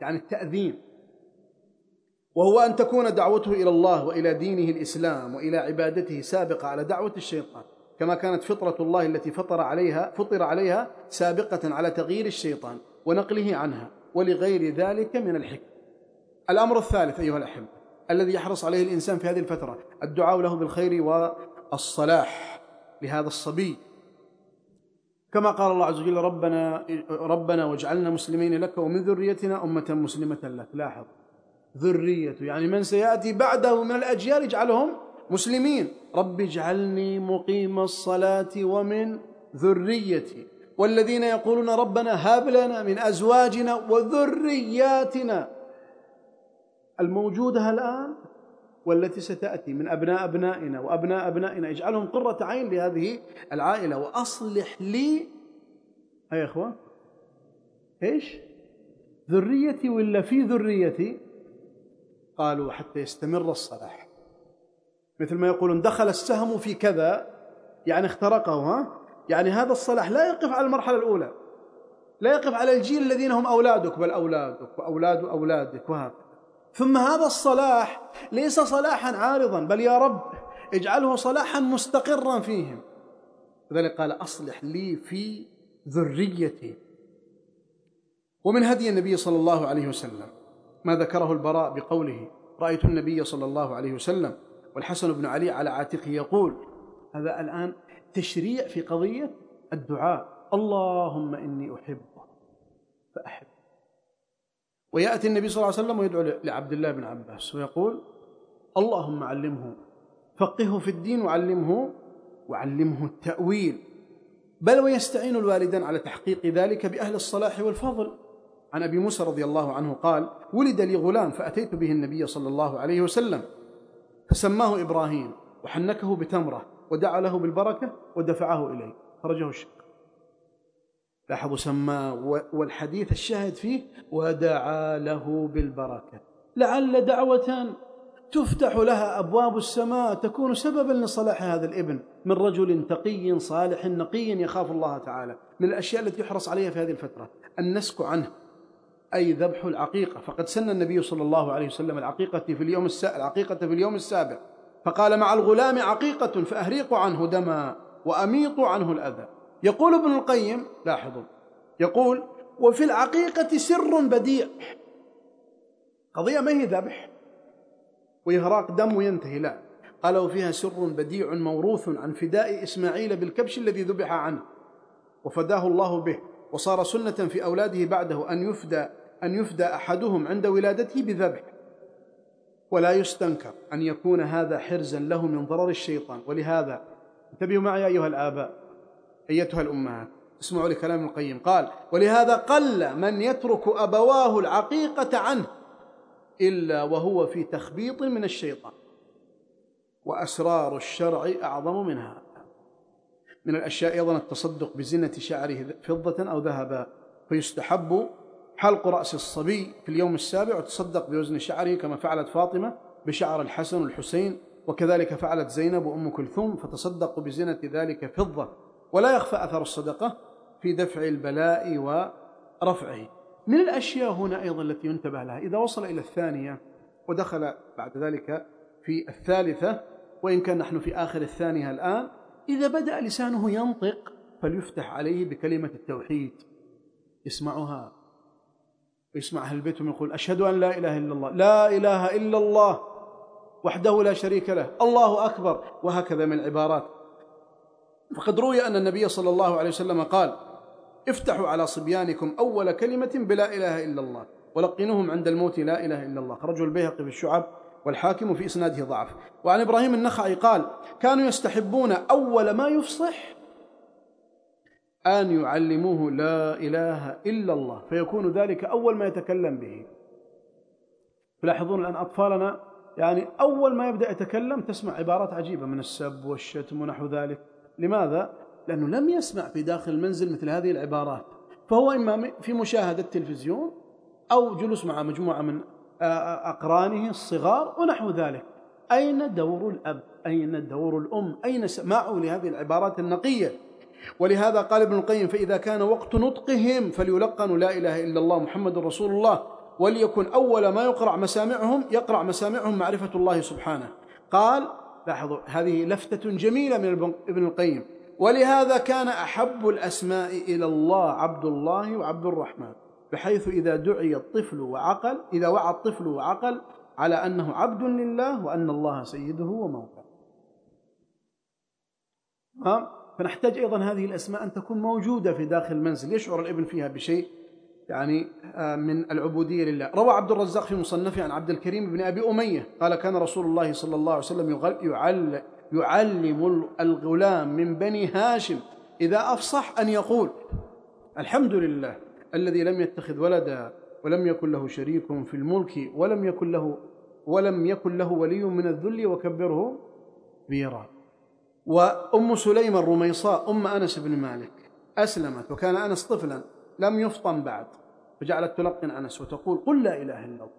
يعني التأذين وهو أن تكون دعوته إلى الله وإلى دينه الإسلام وإلى عبادته سابقة على دعوة الشيطان كما كانت فطرة الله التي فطر عليها فطر عليها سابقة على تغيير الشيطان ونقله عنها ولغير ذلك من الحكم الأمر الثالث أيها الأحبة الذي يحرص عليه الإنسان في هذه الفترة. الدعاء له بالخير والصلاح لهذا الصبي. كما قال الله عز وجل ربنا ربنا واجعلنا مسلمين لك ومن ذريتنا أمة مسلمة لك. لاحظ. ذريته يعني من سيأتي بعده من الأجيال اجعلهم مسلمين. رب اجعلني مقيم الصلاة ومن ذريتي. والذين يقولون ربنا هب لنا من أزواجنا وذرياتنا. الموجودة الآن والتي ستأتي من أبناء أبنائنا وأبناء أبنائنا. اجعلهم قرة عين لهذه العائلة وأصلح لي يا إخوة. إيش؟ ذريتي ولا في ذريتي؟ قالوا حتى يستمر الصلاح. مثل ما يقولون دخل السهم في كذا يعني اخترقه ها؟ يعني هذا الصلاح لا يقف على المرحلة الأولى. لا يقف على الجيل الذين هم أولادك بل أولادك وأولاد أولادك وهكذا. ثم هذا الصلاح ليس صلاحا عارضا بل يا رب اجعله صلاحا مستقرا فيهم. لذلك قال أصلح لي في ذريتي. ومن هدي النبي صلى الله عليه وسلم ما ذكره البراء بقوله رأيت النبي صلى الله عليه وسلم والحسن بن علي على عاتقه يقول هذا الآن تشريع في قضية الدعاء. اللهم إني أحبه فأحب ويأتي النبي صلى الله عليه وسلم ويدعو لعبد الله بن عباس ويقول اللهم علمه فقهه في الدين وعلمه وعلمه التأويل. بل ويستعين الوالدان على تحقيق ذلك بأهل الصلاح والفضل. عن أبي موسى رضي الله عنه قال ولد لي غلام فأتيت به النبي صلى الله عليه وسلم فسماه إبراهيم وحنكه بتمرة ودعا له بالبركة ودفعه إليه. خرجه الشق لاحظوا سماه والحديث الشاهد فيه ودعا له بالبركة. لعل دعوة تفتح لها أبواب السماء تكون سببا لصلاح هذا الابن. من رجل تقي صالح نقي يخاف الله تعالى. من الأشياء التي يحرص عليها في هذه الفترة النسك عنه أي ذبح العقيقة. فقد سن النبي صلى الله عليه وسلم العقيقة في اليوم السابع العقيقة في اليوم السابع. فقال مع الغلام عقيقة فأهريقوا عنه دما وأميطوا عنه الأذى. يقول ابن القيم لاحظوا يقول وفي العقيقة سر بديع. قضية ما هي ذبح؟ وإهراق دم وينتهي لا. قال وفيها سر بديع موروث عن فداء إسماعيل بالكبش الذي ذبح عنه. وفداه الله به وصار سنة في أولاده بعده أن يفدى أن يفدى أحدهم عند ولادته بذبح. ولا يستنكر أن يكون هذا حرزا له من ضرر الشيطان. ولهذا انتبهوا معي أيها الآباء أيتها الأمهات اسمعوا لكلام القيم. قال ولهذا قل من يترك أبواه العقيقة عنه إلا وهو في تخبيط من الشيطان وأسرار الشرع أعظم من هذا من الأشياء أيضا التصدق بزنة شعره فضة أو ذهبا فيستحب حلق رأس الصبي في اليوم السابع وتصدق بوزن شعره كما فعلت فاطمة بشعر الحسن والحسين وكذلك فعلت زينب وأم كلثوم فتصدقوا بزنة ذلك فضة. ولا يخفى أثر الصدقة في دفع البلاء ورفعه. من الأشياء هنا أيضا التي ينتبه لها. إذا وصل إلى الثانية ودخل بعد ذلك في الثالثة وإن كان نحن في آخر الثانية الآن إذا بدأ لسانه ينطق فليفتح عليه بكلمة التوحيد. يسمعها ويسمع أهل البيت يقول أشهد أن لا إله إلا الله. لا إله إلا الله. وحده لا شريك له. الله أكبر. وهكذا من العبارات. فقد روي أن النبي صلى الله عليه وسلم قال افتحوا على صبيانكم أول كلمة بلا إله إلا الله ولقنوهم عند الموت لا إله إلا الله. خرجه البيهقي في الشعب والحاكم في إسناده ضعف. وعن إبراهيم النخعي قال كانوا يستحبون أول ما يفصح أن يعلموه لا إله إلا الله فيكون ذلك أول ما يتكلم به. تلاحظون الآن أطفالنا يعني أول ما يبدأ يتكلم تسمع عبارات عجيبة من السب والشتم ونحو ذلك. لماذا؟ لأنه لم يسمع في داخل المنزل مثل هذه العبارات. فهو إما في مشاهدة التلفزيون أو جلوس مع مجموعة من أقرانه الصغار ونحو ذلك. أين دور الأب؟ أين دور الأم؟ أين سماعه لهذه العبارات النقية؟ ولهذا قال ابن القيم فإذا كان وقت نطقهم فليلقنوا لا إله إلا الله محمد رسول الله وليكن أول ما يقرأ مسامعهم يقرأ مسامعهم معرفة الله سبحانه. قال لاحظوا هذه لفتة جميلة من ابن القيم. ولهذا كان أحب الأسماء إلى الله عبد الله وعبد الرحمن بحيث إذا دعي الطفل وعقل إذا وعى الطفل وعقل على أنه عبد لله وأن الله سيده وموته فنحتاج أيضا هذه الأسماء أن تكون موجودة في داخل المنزل يشعر الابن فيها بشيء. يعني آه، من العبودية لله. روى عبد الرزاق في مصنفه عن عبد الكريم بن أبي أمية قال كان رسول الله صلى الله عليه وسلم يعل يعلم الغلام من بني هاشم إذا أفصح أن يقول الحمد لله الذي لم يتخذ ولدا ولم يكن له شريك في الملك ولم يكن له ولم يكن له ولي من الذل وكبره كبيرا وأم سليم الرميصاء أم أنس بن مالك أسلمت وكان أنس طفلا. لم يفطن بعد. فجعلت تلقن أنس وتقول قل لا إله إلا الله.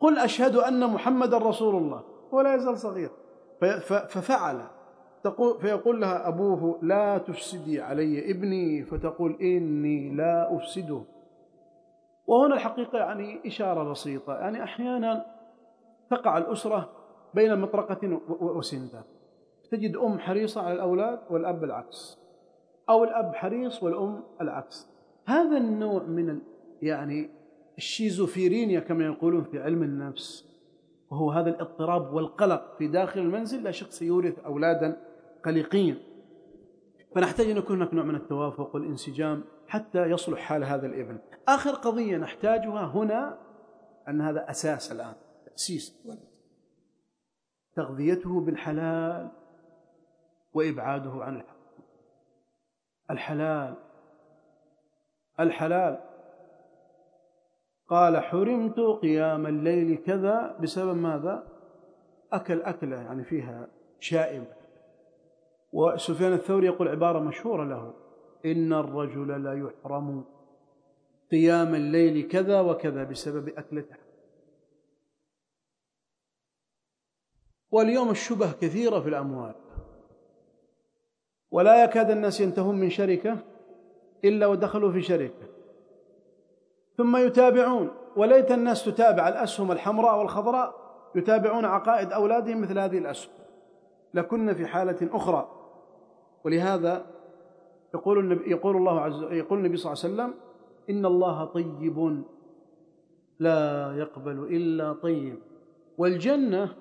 قل أشهد أن محمدا رسول الله. ولا يزال صغير. ففعل. تقول فيقول لها أبوه لا تفسدي علي ابني. فتقول إني لا أفسده. وهنا الحقيقة يعني إشارة بسيطة. يعني أحيانا تقع الأسرة بين مطرقة وسندة. تجد أم حريصة على الأولاد والأب العكس. أو الأب حريص والأم العكس. هذا النوع من يعني الشيزوفيرينيا كما يقولون في علم النفس وهو هذا الاضطراب والقلق في داخل المنزل لا شك سيورث أولادا قلقين فنحتاج أن يكون هناك نوع من التوافق والانسجام حتى يصلح حال هذا الابن آخر قضية نحتاجها هنا أن هذا أساس الآن تأسيس تغذيته بالحلال وإبعاده عن الحق. الحلال الحلال. قال حرمت قيام الليل كذا بسبب ماذا؟ أكل أكلة يعني فيها شائبة وسفيان الثوري يقول عبارة مشهورة له. إن الرجل لا يحرم قيام الليل كذا وكذا بسبب أكلته. واليوم الشبه كثيرة في الأموال. ولا يكاد الناس ينتهون من شركة إلا ودخلوا في شركة ثم يتابعون وليت الناس تتابع الأسهم الحمراء والخضراء يتابعون عقائد أولادهم مثل هذه الأسهم. لكنا في حالة أخرى. ولهذا يقول النبي يقول الله عز يقول النبي صلى الله عليه وسلم إن الله طيب. لا يقبل إلا طيب. والجنة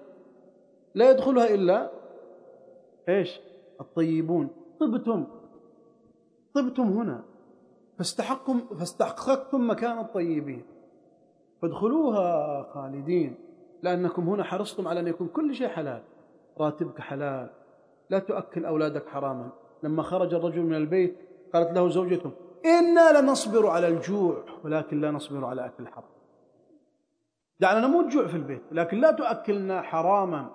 لا يدخلها إلا إيش؟ الطيبون. طبتم. طبتم هنا. فاستحقكم فاستحققتم مكان الطيبين. فادخلوها خالدين لأنكم هنا حرصتم على أن يكون كل شيء حلال. راتبك حلال لا تؤكل أولادك حراما. لما خرج الرجل من البيت قالت له زوجته إنا لنصبر على الجوع ولكن لا نصبر على أكل الحرام. دعنا نموت جوع في البيت لكن لا تؤكلنا حراما.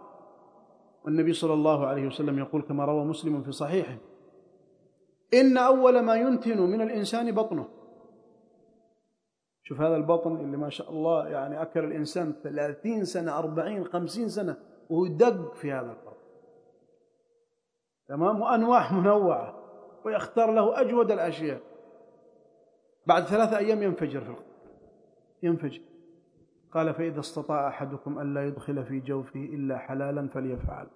والنبي صلى الله عليه وسلم يقول كما روى مسلم في صحيحه إن أول ما ينتن من الإنسان بطنه. شوف هذا البطن اللي ما شاء الله يعني أكل الإنسان ثلاثين سنة أربعين خمسين سنة وهو دق في هذا البطن تمام؟ وأنواع منوعة ويختار له أجود الأشياء. بعد ثلاثة أيام ينفجر في القبر ينفجر. قال فإذا استطاع أحدكم ألا يدخل في جوفه إلا حلالا فليفعل.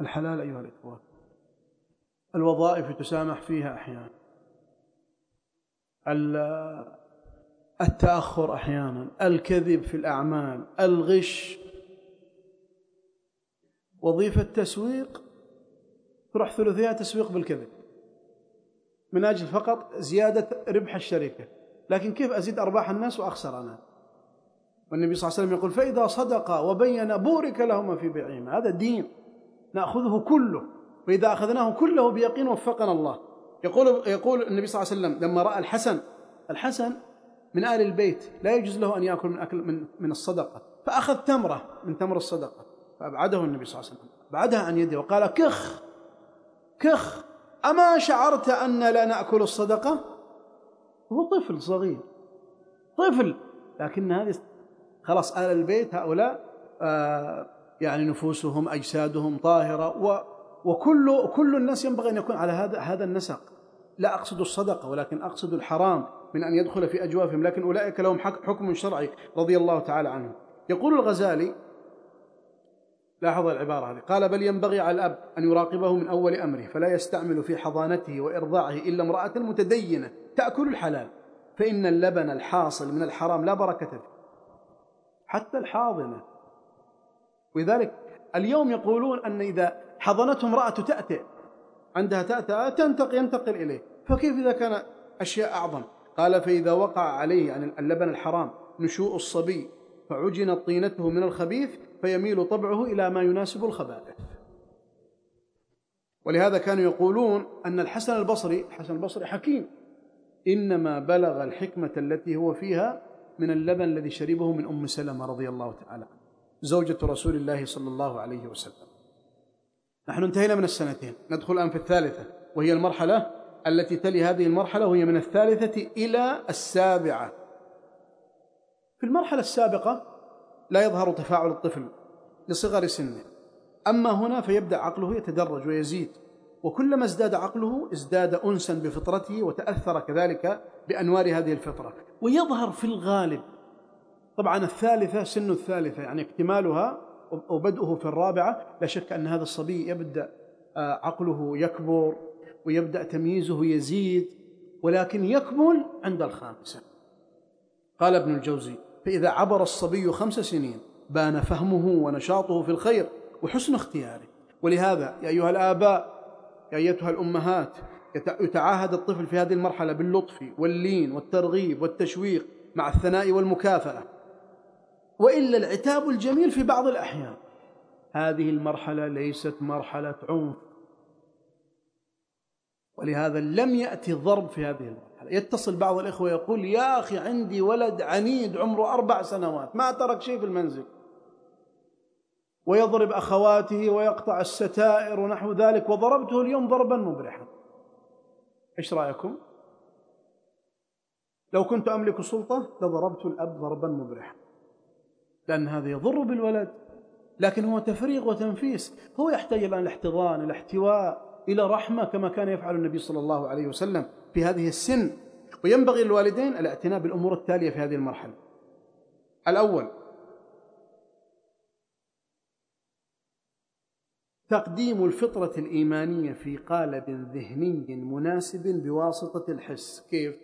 الحلال أيها الإخوة. الوظائف تسامح فيها أحيانا. التأخر أحيانا الكذب في الأعمال الغش. وظيفة تسويق تروح ثلثيها تسويق بالكذب. من أجل فقط زيادة ربح الشركة. لكن كيف أزيد أرباح الناس وأخسر أنا؟ والنبي صلى الله عليه وسلم يقول فإذا صدق وبين بورك لهما في بيعهما هذا دين نأخذه كله. وإذا أخذناه كله بيقين وفقنا الله. يقول يقول النبي صلى الله عليه وسلم لما رأى الحسن الحسن من آل البيت لا يجوز له أن يأكل من أكل من من الصدقة. فأخذ تمرة من تمر الصدقة. فأبعده النبي صلى الله عليه وسلم. بعدها عن يده وقال كخ كخ أما شعرت أن لا نأكل الصدقة؟ هو طفل صغير طفل. لكن هذه خلاص آل البيت هؤلاء آه يعني نفوسهم أجسادهم طاهرة وكل كل الناس ينبغي أن يكون على هذا هذا النسق. لا أقصد الصدقة ولكن أقصد الحرام من أن يدخل في أجوافهم لكن أولئك لهم حكم شرعي رضي الله تعالى عنهم. يقول الغزالي لاحظ العبارة هذه قال بل ينبغي على الأب أن يراقبه من أول أمره فلا يستعمل في حضانته وإرضاعه إلا امرأة متدينة تأكل الحلال فإن اللبن الحاصل من الحرام لا بركة فيه حتى الحاضنة. ولذلك اليوم يقولون أن إذا حضنته امرأة تأتئ. عندها تأتأ تنتقل ينتقل إليه. فكيف إذا كان أشياء أعظم؟ قال فإذا وقع عليه يعني اللبن الحرام نشوء الصبي فعجنت طينته من الخبيث فيميل طبعه إلى ما يناسب الخبائث. ولهذا كانوا يقولون أن الحسن البصري الحسن البصري حكيم. إنما بلغ الحكمة التي هو فيها من اللبن الذي شربه من أم سلمة رضي الله تعالى زوجة رسول الله صلى الله عليه وسلم. نحن انتهينا من السنتين. ندخل الآن في الثالثة وهي المرحلة التي تلي هذه المرحلة وهي من الثالثة إلى السابعة. في المرحلة السابقة لا يظهر تفاعل الطفل لصغر سنه. أما هنا فيبدأ عقله يتدرج ويزيد وكلما ازداد عقله ازداد أنسا بفطرته وتأثر كذلك بأنوار هذه الفطرة. ويظهر في الغالب طبعا الثالثة سن الثالثة يعني اكتمالها وبدؤه في الرابعة لا شك أن هذا الصبي يبدأ آه، عقله يكبر ويبدأ تمييزه يزيد ولكن يكمل عند الخامسة. قال ابن الجوزي فإذا عبر الصبي خمس سنين بان فهمه ونشاطه في الخير وحسن اختياره. ولهذا يا أيها الآباء يا أيتها الأمهات يتعاهد الطفل في هذه المرحلة باللطف واللين والترغيب والتشويق مع الثناء والمكافأة. وإلا العتاب الجميل في بعض الأحيان. هذه المرحلة ليست مرحلة عنف. ولهذا لم يأتي الضرب في هذه المرحلة. يتصل بعض الإخوة يقول يا أخي عندي ولد عنيد عمره أربع سنوات ما ترك شيء في المنزل. ويضرب أخواته ويقطع الستائر ونحو ذلك وضربته اليوم ضربا مبرحا. إيش رأيكم؟ لو كنت أملك سلطة لضربت الأب ضربا مبرحا. لأن هذا يضر بالولد. لكن هو تفريغ وتنفيس. هو يحتاج الآن الاحتضان الاحتواء إلى رحمة كما كان يفعل النبي صلى الله عليه وسلم في هذه السن. وينبغي للوالدين الاعتناء بالأمور التالية في هذه المرحلة. الأول تقديم الفطرة الإيمانية في قالب ذهني مناسب بواسطة الحس. كيف؟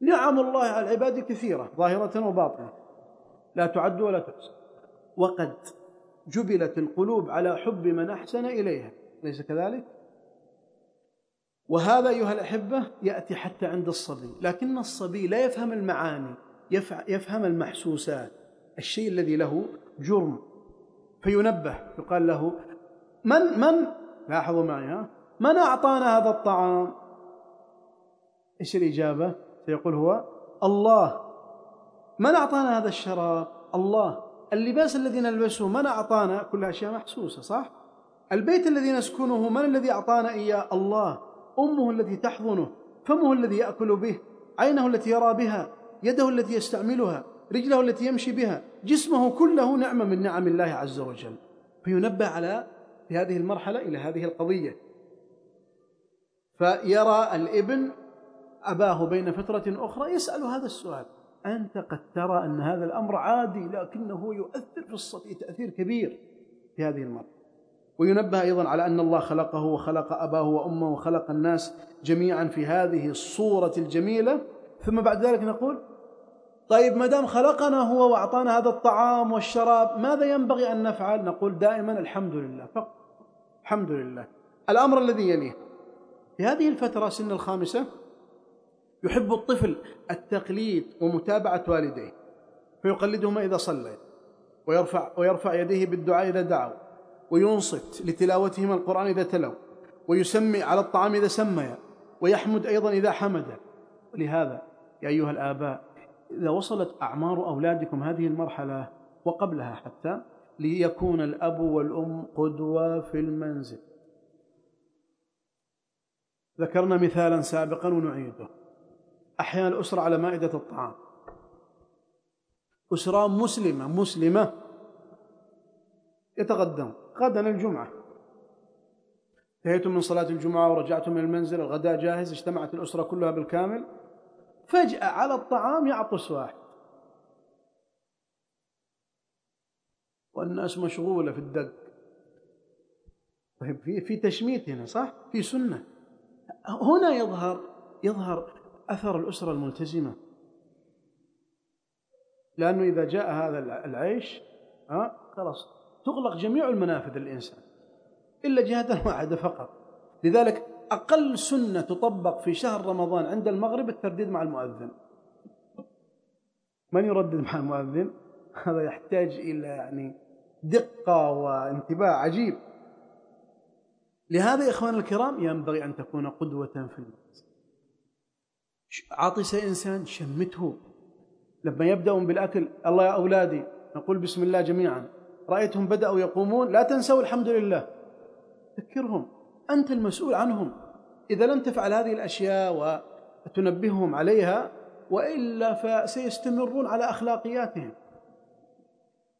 نعم الله على العباد كثيرة ظاهرة وباطنة. لا تعد ولا تحصى. وقد جبلت القلوب على حب من أحسن إليها. ليس كذلك؟ وهذا أيها الأحبة يأتي حتى عند الصبي. لكن الصبي لا يفهم المعاني يفهم المحسوسات. الشيء الذي له جرم. فينبه يقال له من من؟ لاحظوا معي ها؟ من أعطانا هذا الطعام؟ إيش الإجابة؟ سيقول هو الله. من أعطانا هذا الشراب؟ الله. اللباس الذي نلبسه من أعطانا؟ كل أشياء محسوسة صح؟ البيت الذي نسكنه من الذي أعطانا إياه؟ الله. أمه التي تحضنه فمه الذي يأكل به عينه التي يرى بها يده التي يستعملها رجله التي يمشي بها جسمه كله نعمة من نعم الله عز وجل. فينبه على في هذه المرحلة إلى هذه القضية. فيرى الإبن أباه بين فترة أخرى يسأل هذا السؤال. أنت قد ترى أن هذا الأمر عادي لكنه يؤثر في الصبي تأثير كبير في هذه المرحلة وينبه أيضا على أن الله خلقه وخلق أباه وأمه وخلق الناس جميعا في هذه الصورة الجميلة ثم بعد ذلك نقول طيب ما دام خلقنا هو وأعطانا هذا الطعام والشراب ماذا ينبغي أن نفعل؟ نقول دائما الحمد لله فقط الحمد لله. الأمر الذي يليه في هذه الفترة سن الخامسة يحب الطفل التقليد ومتابعة والديه فيقلدهما إذا صلى ويرفع ويرفع يديه بالدعاء إذا دعوا وينصت لتلاوتهما القرآن إذا تلوا ويسمي على الطعام إذا سمي ويحمد أيضا إذا حمد. ولهذا يا أيها الآباء إذا وصلت أعمار أولادكم هذه المرحلة وقبلها حتى ليكون الأب والأم قدوة في المنزل. ذكرنا مثالا سابقا ونعيده. أحيانا الأسرة على مائدة الطعام. أسرة مسلمة مسلمة. يتغدون. غدا الجمعة. انتهيتم من صلاة الجمعة ورجعتم من المنزل الغداء جاهز اجتمعت الأسرة كلها بالكامل. فجأة على الطعام يعطس واحد. والناس مشغولة في الدق. طيب في في تشميت هنا صح؟ في سنة. هنا يظهر يظهر أثر الأسرة الملتزمة. لأنه إذا جاء هذا العيش ها خلاص تغلق جميع المنافذ للإنسان إلا جهة واحدة فقط. لذلك أقل سنة تطبق في شهر رمضان عند المغرب الترديد مع المؤذن. من يردد مع المؤذن؟ هذا يحتاج إلى يعني دقة وانتباه عجيب. لهذا يا إخوان الكرام ينبغي أن تكون قدوة في الناس عاطس إنسان شمته. لما يبدأون بالأكل الله يا أولادي نقول بسم الله جميعا. رأيتهم بدأوا يقومون لا تنسوا الحمد لله. ذكرهم أنت المسؤول عنهم. إذا لم تفعل هذه الأشياء وتنبههم عليها وإلا فسيستمرون على أخلاقياتهم.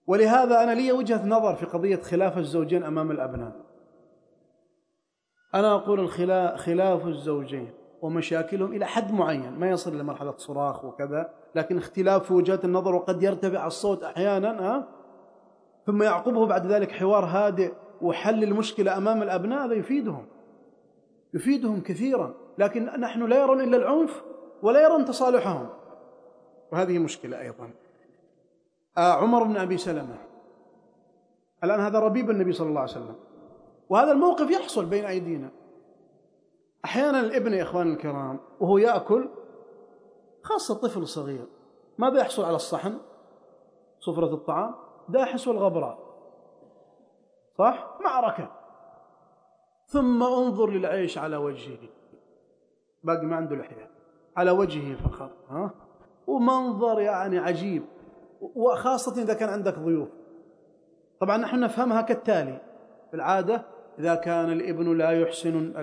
ولهذا أنا لي وجهة نظر في قضية خلاف الزوجين أمام الأبناء. أنا أقول خلاف الزوجين. ومشاكلهم إلى حد معين. ما يصل إلى مرحلة صراخ وكذا لكن اختلاف في وجهات النظر وقد يرتفع الصوت أحيانا ها؟ ثم يعقبه بعد ذلك حوار هادئ وحل المشكلة أمام الأبناء هذا يفيدهم. يفيدهم كثيرا. لكن نحن لا يرون إلا العنف ولا يرون تصالحهم. وهذه مشكلة أيضا. آه عمر بن أبي سلمة. الآن هذا ربيب النبي صلى الله عليه وسلم. وهذا الموقف يحصل بين أيدينا. أحيانا الإبن يا إخوان الكرام وهو يأكل خاصة طفل صغير ماذا يحصل على الصحن صفرة الطعام داحس والغبراء. صح؟ معركة. ثم انظر للعيش على وجهه. باقي ما عنده لحية. على وجهه فقط ها؟ ومنظر يعني عجيب. وخاصة إذا كان عندك ضيوف. طبعا نحن نفهمها كالتالي. العادة إذا كان الإبن لا يحسن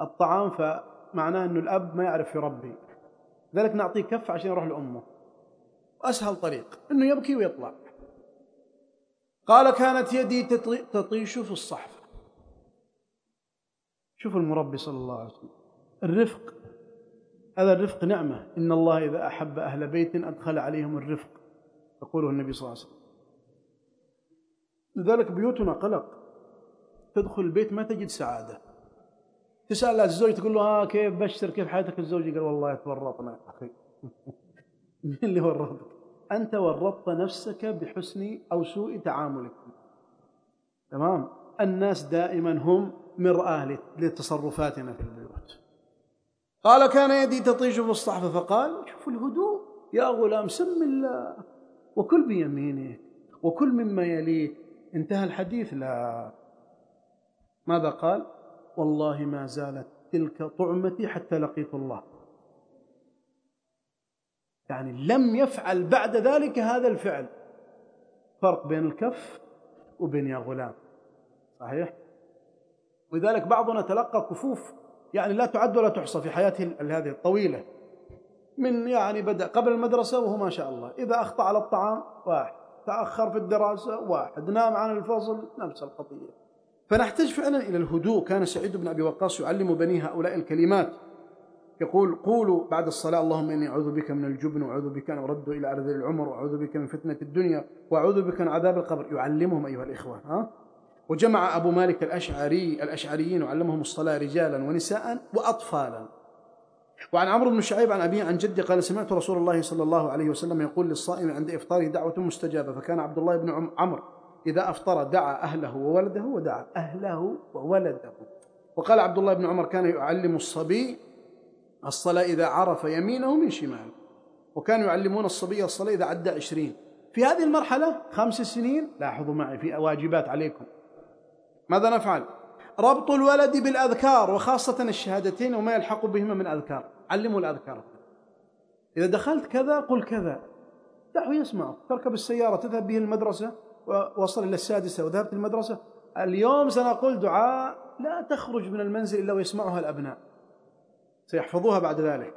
الطعام فمعناه أن الأب ما يعرف يربي ذلك نعطيه كف عشان يروح لأمه. أسهل طريق أنه يبكي ويطلع. قال كانت يدي تطيش في الصحف. شوفوا المربي صلى الله عليه وسلم. الرفق هذا الرفق نعمة. إن الله إذا أحب أهل بيت أدخل عليهم الرفق يقوله النبي صلى الله عليه وسلم. لذلك بيوتنا قلق. تدخل البيت ما تجد سعادة. تسأل الزوج تقول له ها كيف بشر كيف حياتك؟ الزوج قال والله تورطنا يا أخي. مين اللي ورطك. أنت ورطت نفسك بحسن أو سوء تعاملك. تمام؟ الناس دائما هم مرآة لتصرفاتنا في البيوت. قال كان يدي تطيش في الصحفة فقال شوفوا الهدوء يا غلام سم الله. وكل بيمينه وكل مما يليه انتهى الحديث. لا. ماذا قال؟ والله ما زالت تلك طعمتي حتى لقيت الله. يعني لم يفعل بعد ذلك هذا الفعل. فرق بين الكف وبين يا غلام. صحيح؟ ولذلك بعضنا تلقى كفوف يعني لا تعد ولا تحصى في حياته هذه الطويلة. من يعني بدأ قبل المدرسة وهو ما شاء الله. إذا أخطأ على الطعام واحد. تأخر في الدراسة واحد. نام عن الفصل نفس القضية. فنحتاج فعلا إلى الهدوء. كان سعيد بن أبي وقاص يعلم بني هؤلاء الكلمات. يقول قولوا بعد الصلاة اللهم إني أعوذ بك من الجبن وأعوذ بك أن أرد إلى أرذل العمر وأعوذ بك من فتنة الدنيا وأعوذ بك من عذاب القبر. يعلمهم أيها الإخوة ها؟ وجمع أبو مالك الأشعري الأشعريين وعلمهم الصلاة رجالا ونساء وأطفالا. وعن عمرو بن شعيب عن أبيه عن جده قال سمعت رسول الله صلى الله عليه وسلم يقول للصائم عند إفطاره دعوة مستجابة. فكان عبد الله بن عمرو إذا أفطر دعا أهله وولده ودعا أهله وولده. وقال عبد الله بن عمر كان يعلم الصبي الصلاة إذا عرف يمينه من شماله وكانوا يعلمون الصبي الصلاة إذا عدى عشرين. في هذه المرحلة خمس سنين لاحظوا معي في واجبات عليكم. ماذا نفعل؟ ربط الولد بالأذكار وخاصة الشهادتين وما يلحق بهما من أذكار. علموا الأذكار. إذا دخلت كذا قل كذا. دعه يسمع. تركب السيارة تذهب به المدرسة. ووصل إلى السادسة وذهبت المدرسة اليوم سنقول دعاء لا تخرج من المنزل إلا ويسمعها الأبناء. سيحفظوها بعد ذلك.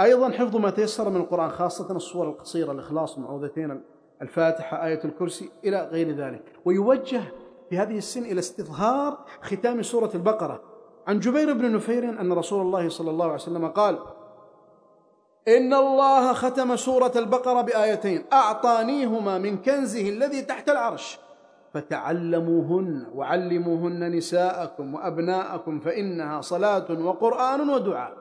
أيضا حفظ ما تيسر من القرآن خاصة الصور القصيرة الإخلاص معوذتين الفاتحة آية الكرسي إلى غير ذلك. ويوجه في هذه السن إلى استظهار ختام سورة البقرة. عن جبير بن نفير أن رسول الله صلى الله عليه وسلم قال إن الله ختم سورة البقرة بآيتين أعطانيهما من كنزه الذي تحت العرش فتعلموهن وعلموهن نساءكم وأبناءكم فإنها صلاة وقرآن ودعاء.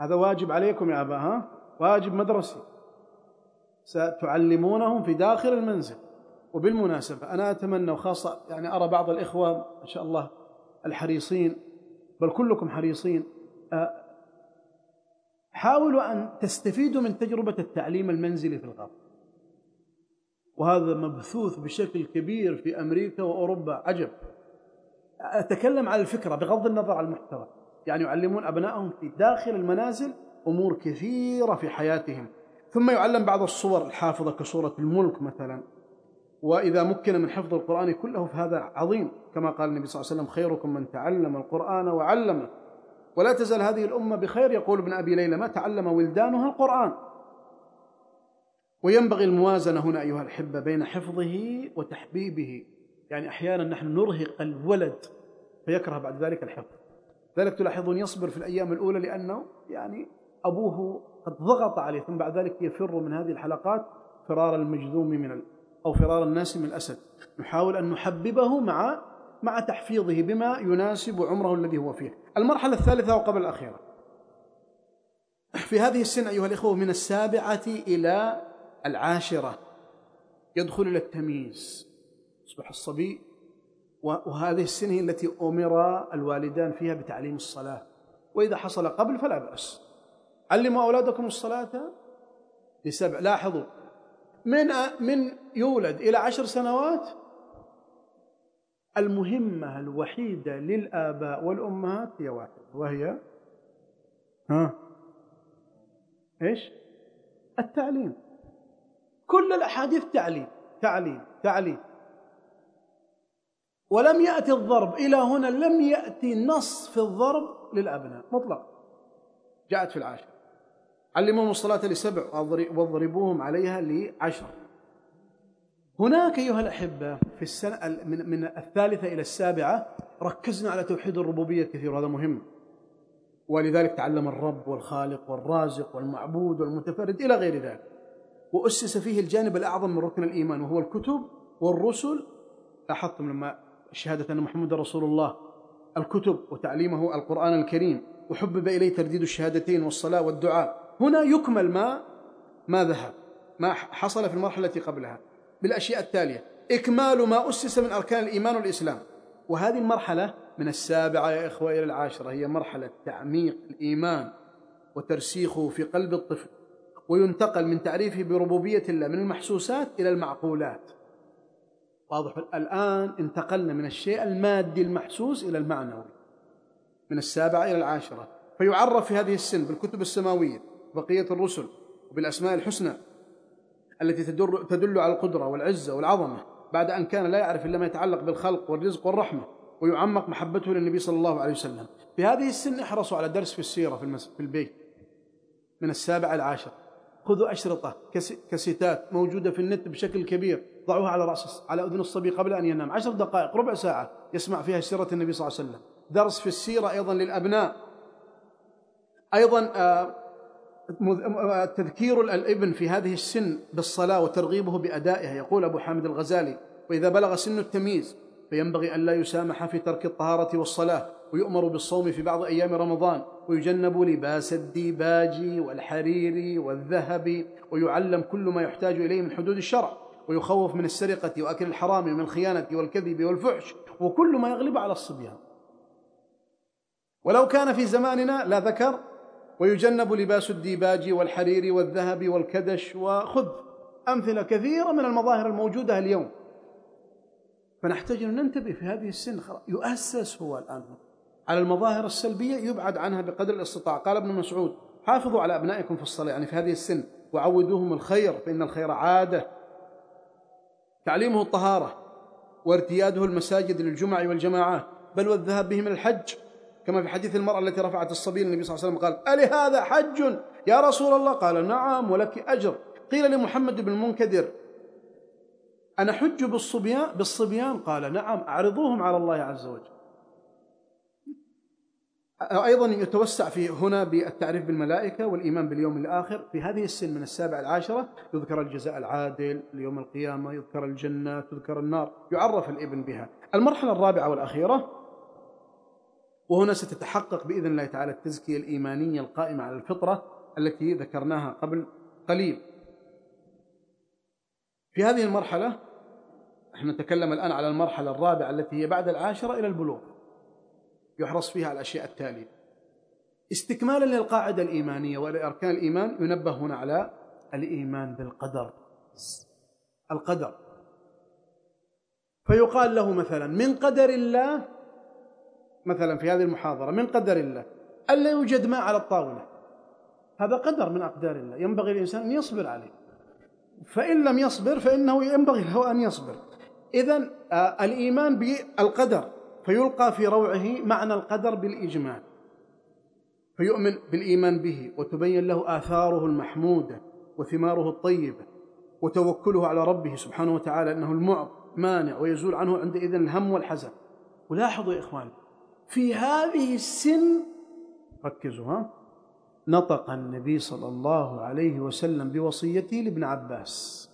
هذا واجب عليكم يا أبا ها؟ واجب مدرسي. ستعلمونهم في داخل المنزل. وبالمناسبة أنا أتمنى وخاصة يعني أرى بعض الإخوة ما شاء الله الحريصين بل كلكم حريصين حاولوا أن تستفيدوا من تجربة التعليم المنزلي في الغرب. وهذا مبثوث بشكل كبير في أمريكا وأوروبا. عجب. أتكلم عن الفكرة بغض النظر عن المحتوى. يعني يعلمون أبنائهم في داخل المنازل أمور كثيرة في حياتهم. ثم يعلم بعض الصور الحافظة كصورة الملك مثلا. وإذا مكن من حفظ القرآن كله فهذا عظيم. كما قال النبي صلى الله عليه وسلم خيركم من تعلم القرآن وعلمه. ولا تزال هذه الأمة بخير. يقول ابن أبي ليلى ما تعلم ولدانها القرآن. وينبغي الموازنة هنا أيها الأحبة بين حفظه وتحبيبه. يعني أحيانا نحن نرهق الولد فيكره بعد ذلك الحفظ. ذلك تلاحظون يصبر في الأيام الأولى لأنه يعني أبوه قد ضغط عليه ثم بعد ذلك يفر من هذه الحلقات فرار المجذوم من أو فرار الناس من الأسد. نحاول أن نحببه مع مع تحفيظه بما يناسب عمره الذي هو فيه. المرحلة الثالثة وقبل الأخيرة. في هذه السن أيها الإخوة من السابعة إلى العاشرة يدخل إلى التمييز. يصبح الصبي وهذه السن هي التي أمر الوالدان فيها بتعليم الصلاة. وإذا حصل قبل فلا بأس. علموا أولادكم الصلاة لسبع. لاحظوا من من يولد إلى عشر سنوات المهمة الوحيدة للآباء والأمهات هي واحدة وهي ها؟ إيش؟ التعليم. كل الأحاديث تعليم تعليم تعليم. ولم يأتي الضرب إلى هنا لم يأتي نص في الضرب للأبناء مطلق. جاءت في العاشر. علمهم الصلاة لسبع واضربوهم عليها لعشر. هناك أيها الأحبة في السنة من, من الثالثة إلى السابعة ركزنا على توحيد الربوبية كثير وهذا مهم. ولذلك تعلم الرب والخالق والرازق والمعبود والمتفرد إلى غير ذلك. وأسس فيه الجانب الأعظم من ركن الإيمان وهو الكتب والرسل. لاحظتم لما شهادة أن محمد رسول الله الكتب وتعليمه القرآن الكريم وحبب إليه ترديد الشهادتين والصلاة والدعاء. هنا يكمل ما ما ذهب ما حصل في المرحلة التي قبلها. بالأشياء التالية. إكمال ما أسس من أركان الإيمان والإسلام. وهذه المرحلة من السابعة يا إخوة إلى العاشرة. هي مرحلة تعميق الإيمان وترسيخه في قلب الطفل وينتقل من تعريفه بربوبية الله من المحسوسات إلى المعقولات. واضح؟ الآن انتقلنا من الشيء المادي المحسوس إلى المعنوي. من السابعة إلى العاشرة. فيعرف في هذه السن بالكتب السماوية بقية الرسل وبالأسماء الحسنى. التي تدل, تدل على القدرة والعزة والعظمة بعد أن كان لا يعرف إلا ما يتعلق بالخلق والرزق والرحمة ويعمق محبته للنبي صلى الله عليه وسلم. في هذه السن احرصوا على درس في السيرة في. في البيت من السابع العاشر. خذوا أشرطة كاسيتات موجودة في النت بشكل كبير ضعوها على رأس على أذن الصبي قبل أن ينام. عشر دقائق ربع ساعة يسمع فيها سيرة النبي صلى الله عليه وسلم. درس في السيرة أيضا للأبناء. أيضا آه، تذكير الابن في هذه السن بالصلاة وترغيبه بأدائها. يقول أبو حامد الغزالي وإذا بلغ سن التمييز فينبغي أن لا يسامح في ترك الطهارة والصلاة ويؤمر بالصوم في بعض أيام رمضان ويجنب لباس الديباج والحرير والذهب ويعلم كل ما يحتاج إليه من حدود الشرع ويخوف من السرقة وأكل الحرام من الخيانة والكذب والفحش وكل ما يغلب على الصبيان. ولو كان في زماننا لا ذكر ويجنب لباس الديباج والحرير والذهب والكدش وخذ أمثلة كثيرة من المظاهر الموجودة اليوم. فنحتاج أن ننتبه في هذه السن يؤسس هو الآن. على المظاهر السلبية يبعد عنها بقدر الاستطاعة. قال ابن مسعود حافظوا على أبنائكم في الصلاة يعني في هذه السن وعودوهم الخير فإن الخير عادة. تعليمه الطهارة وارتياده المساجد للجمع والجماعات بل والذهاب بهم الحج. كما في حديث المرأة التي رفعت الصبي النبي صلى الله عليه وسلم قال ألي هذا حج؟ يا رسول الله. قال نعم ولك أجر. قيل لمحمد بن المنكدر أنا حج بالصبيان بالصبيان؟ قال نعم أعرضوهم على الله عز وجل. أيضا يتوسع في هنا بالتعريف بالملائكة والإيمان باليوم الآخر. في هذه السن من السابع العاشرة يذكر الجزاء العادل ليوم القيامة يذكر الجنة تذكر النار يعرف الإبن بها. المرحلة الرابعة والأخيرة وهنا ستتحقق بإذن الله تعالى التزكية الإيمانية القائمة على الفطرة التي ذكرناها قبل قليل. في هذه المرحلة إحنا نتكلم الآن على المرحلة الرابعة التي هي بعد العاشرة إلى البلوغ. يحرص فيها على الأشياء التالية. استكمالا للقاعدة الإيمانية ولأركان الإيمان ينبه هنا على الإيمان بالقدر. القدر. فيقال له مثلا من قدر الله مثلا في هذه المحاضرة من قدر الله ألا يوجد ماء على الطاولة. هذا قدر من أقدار الله ينبغي الإنسان أن يصبر عليه. فإن لم يصبر فإنه ينبغي له أن يصبر. إذا آه، الإيمان بالقدر فيلقى في روعه معنى القدر بالإجمال. فيؤمن بالإيمان به وتبين له آثاره المحمودة وثماره الطيبة وتوكله على ربه سبحانه وتعالى أنه المعط مانع ويزول عنه عندئذ الهم والحزن. ولاحظوا يا إخوان في هذه السن ركزوا ها. نطق النبي صلى الله عليه وسلم بوصيته لابن عباس.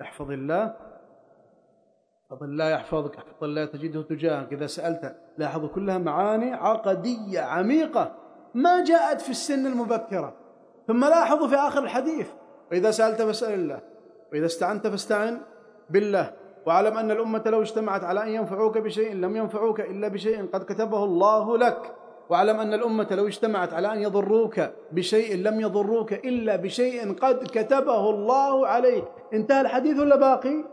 احفظ الله. احفظ الله يحفظك احفظ الله تجده تجاهك. إذا سألت لاحظوا كلها معاني عقدية عميقة ما جاءت في السن المبكرة. ثم لاحظوا في آخر الحديث. وإذا سألت فاسأل الله وإذا استعنت فاستعن بالله. واعلم أن الأمة لو اجتمعت على أن ينفعوك بشيء لم ينفعوك إلا بشيء قد كتبه الله لك. واعلم أن الأمة لو اجتمعت على أن يضروك بشيء لم يضروك إلا بشيء قد كتبه الله عليك. انتهى الحديث ولا باقي؟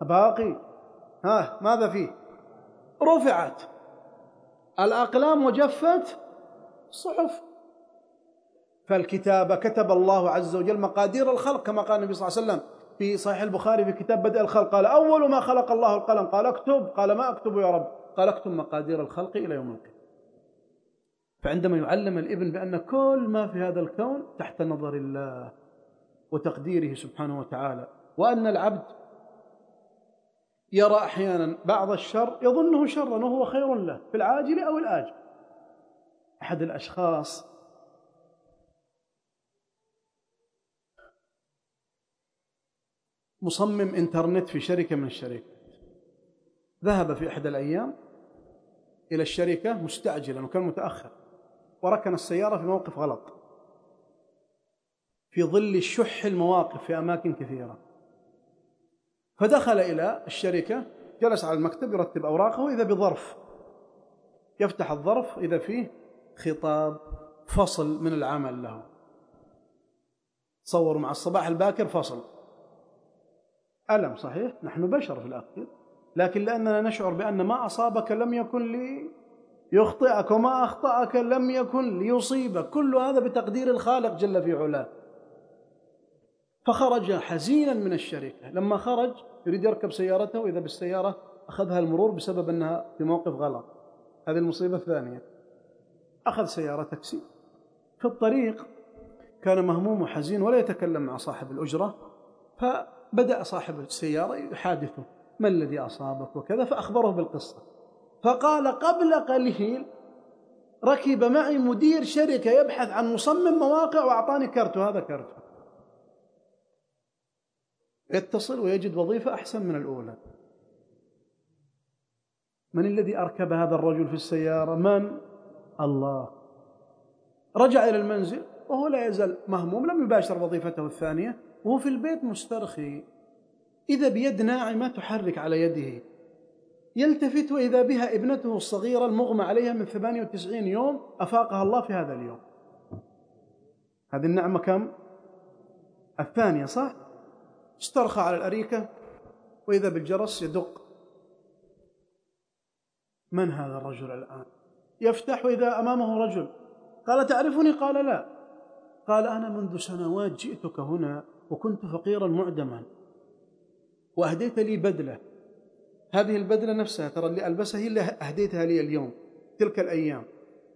باقي. ها ماذا فيه؟ رفعت. الأقلام وجفت الصحف فالكتابة كتب الله عز وجل مقادير الخلق كما قال النبي صلى الله عليه وسلم في صحيح البخاري في كتاب بدء الخلق قال أول ما خلق الله القلم قال اكتب قال ما أكتب يا رب؟ قال اكتب مقادير الخلق إلى يوم القيامة. فعندما يعلم الإبن بأن كل ما في هذا الكون تحت نظر الله وتقديره سبحانه وتعالى وأن العبد يرى أحيانا بعض الشر يظنه شرا وهو خير له في العاجل أو الآجل. أحد الأشخاص مصمم انترنت في شركة من الشركات. ذهب في إحدى الأيام إلى الشركة مستعجلا وكان متأخر. وركن السيارة في موقف غلط. في ظل شح المواقف في أماكن كثيرة. فدخل إلى الشركة جلس على المكتب يرتب أوراقه وإذا بظرف. يفتح الظرف إذا فيه خطاب فصل من العمل له. تصوروا مع الصباح الباكر فصل. ألم صحيح؟ نحن بشر في الأخير لكن لأننا نشعر بأن ما أصابك لم يكن لي يخطئك وما أخطأك لم يكن ليصيبك. كل هذا بتقدير الخالق جل في علاه. فخرج حزينا من الشركة. لما خرج يريد يركب سيارته إذا بالسيارة أخذها المرور بسبب أنها في موقف غلط. هذه المصيبة الثانية. أخذ سيارة تاكسي. في الطريق كان مهموم وحزين ولا يتكلم مع صاحب الأجرة. فبدأ صاحب السيارة يحادثه ما الذي أصابك؟ وكذا فأخبره بالقصة. فقال قبل قليل ركب معي مدير شركة يبحث عن مصمم مواقع وأعطاني كرت وهذا كرته يتصل ويجد وظيفة أحسن من الأولى. من الذي أركب هذا الرجل في السيارة؟ من؟ الله. رجع إلى المنزل وهو لا يزال مهموم لم يباشر وظيفته الثانية. وهو في البيت مسترخي إذا بيد ناعمة تحرك على يده يلتفت وإذا بها ابنته الصغيرة المغمى عليها من 98 يوم أفاقها الله في هذا اليوم هذه النعمة كم؟ الثانية صح؟ استرخى على الأريكة وإذا بالجرس يدق من هذا الرجل الآن؟ يفتح وإذا أمامه رجل قال تعرفني؟ قال لا قال أنا منذ سنوات جئتك هنا وكنت فقيرا معدما. وأهديت لي بدلة. هذه البدلة نفسها ترى اللي ألبسها هي اللي أهديتها لي اليوم تلك الأيام.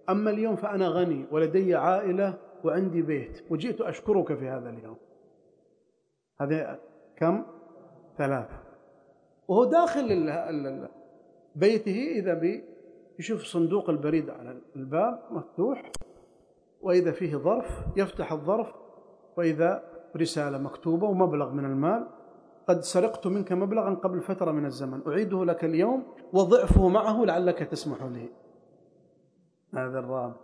أما اليوم فأنا غني ولدي عائلة وعندي بيت وجئت أشكرك في هذا اليوم. هذه كم؟ ثلاثة. وهو داخل بيته إذا بي يشوف صندوق البريد على الباب مفتوح وإذا فيه ظرف يفتح الظرف وإذا رسالة مكتوبة ومبلغ من المال. قد سرقت منك مبلغا قبل فترة من الزمن. أعيده لك اليوم وضعفه معه لعلك تسمح لي. هذا الرابع.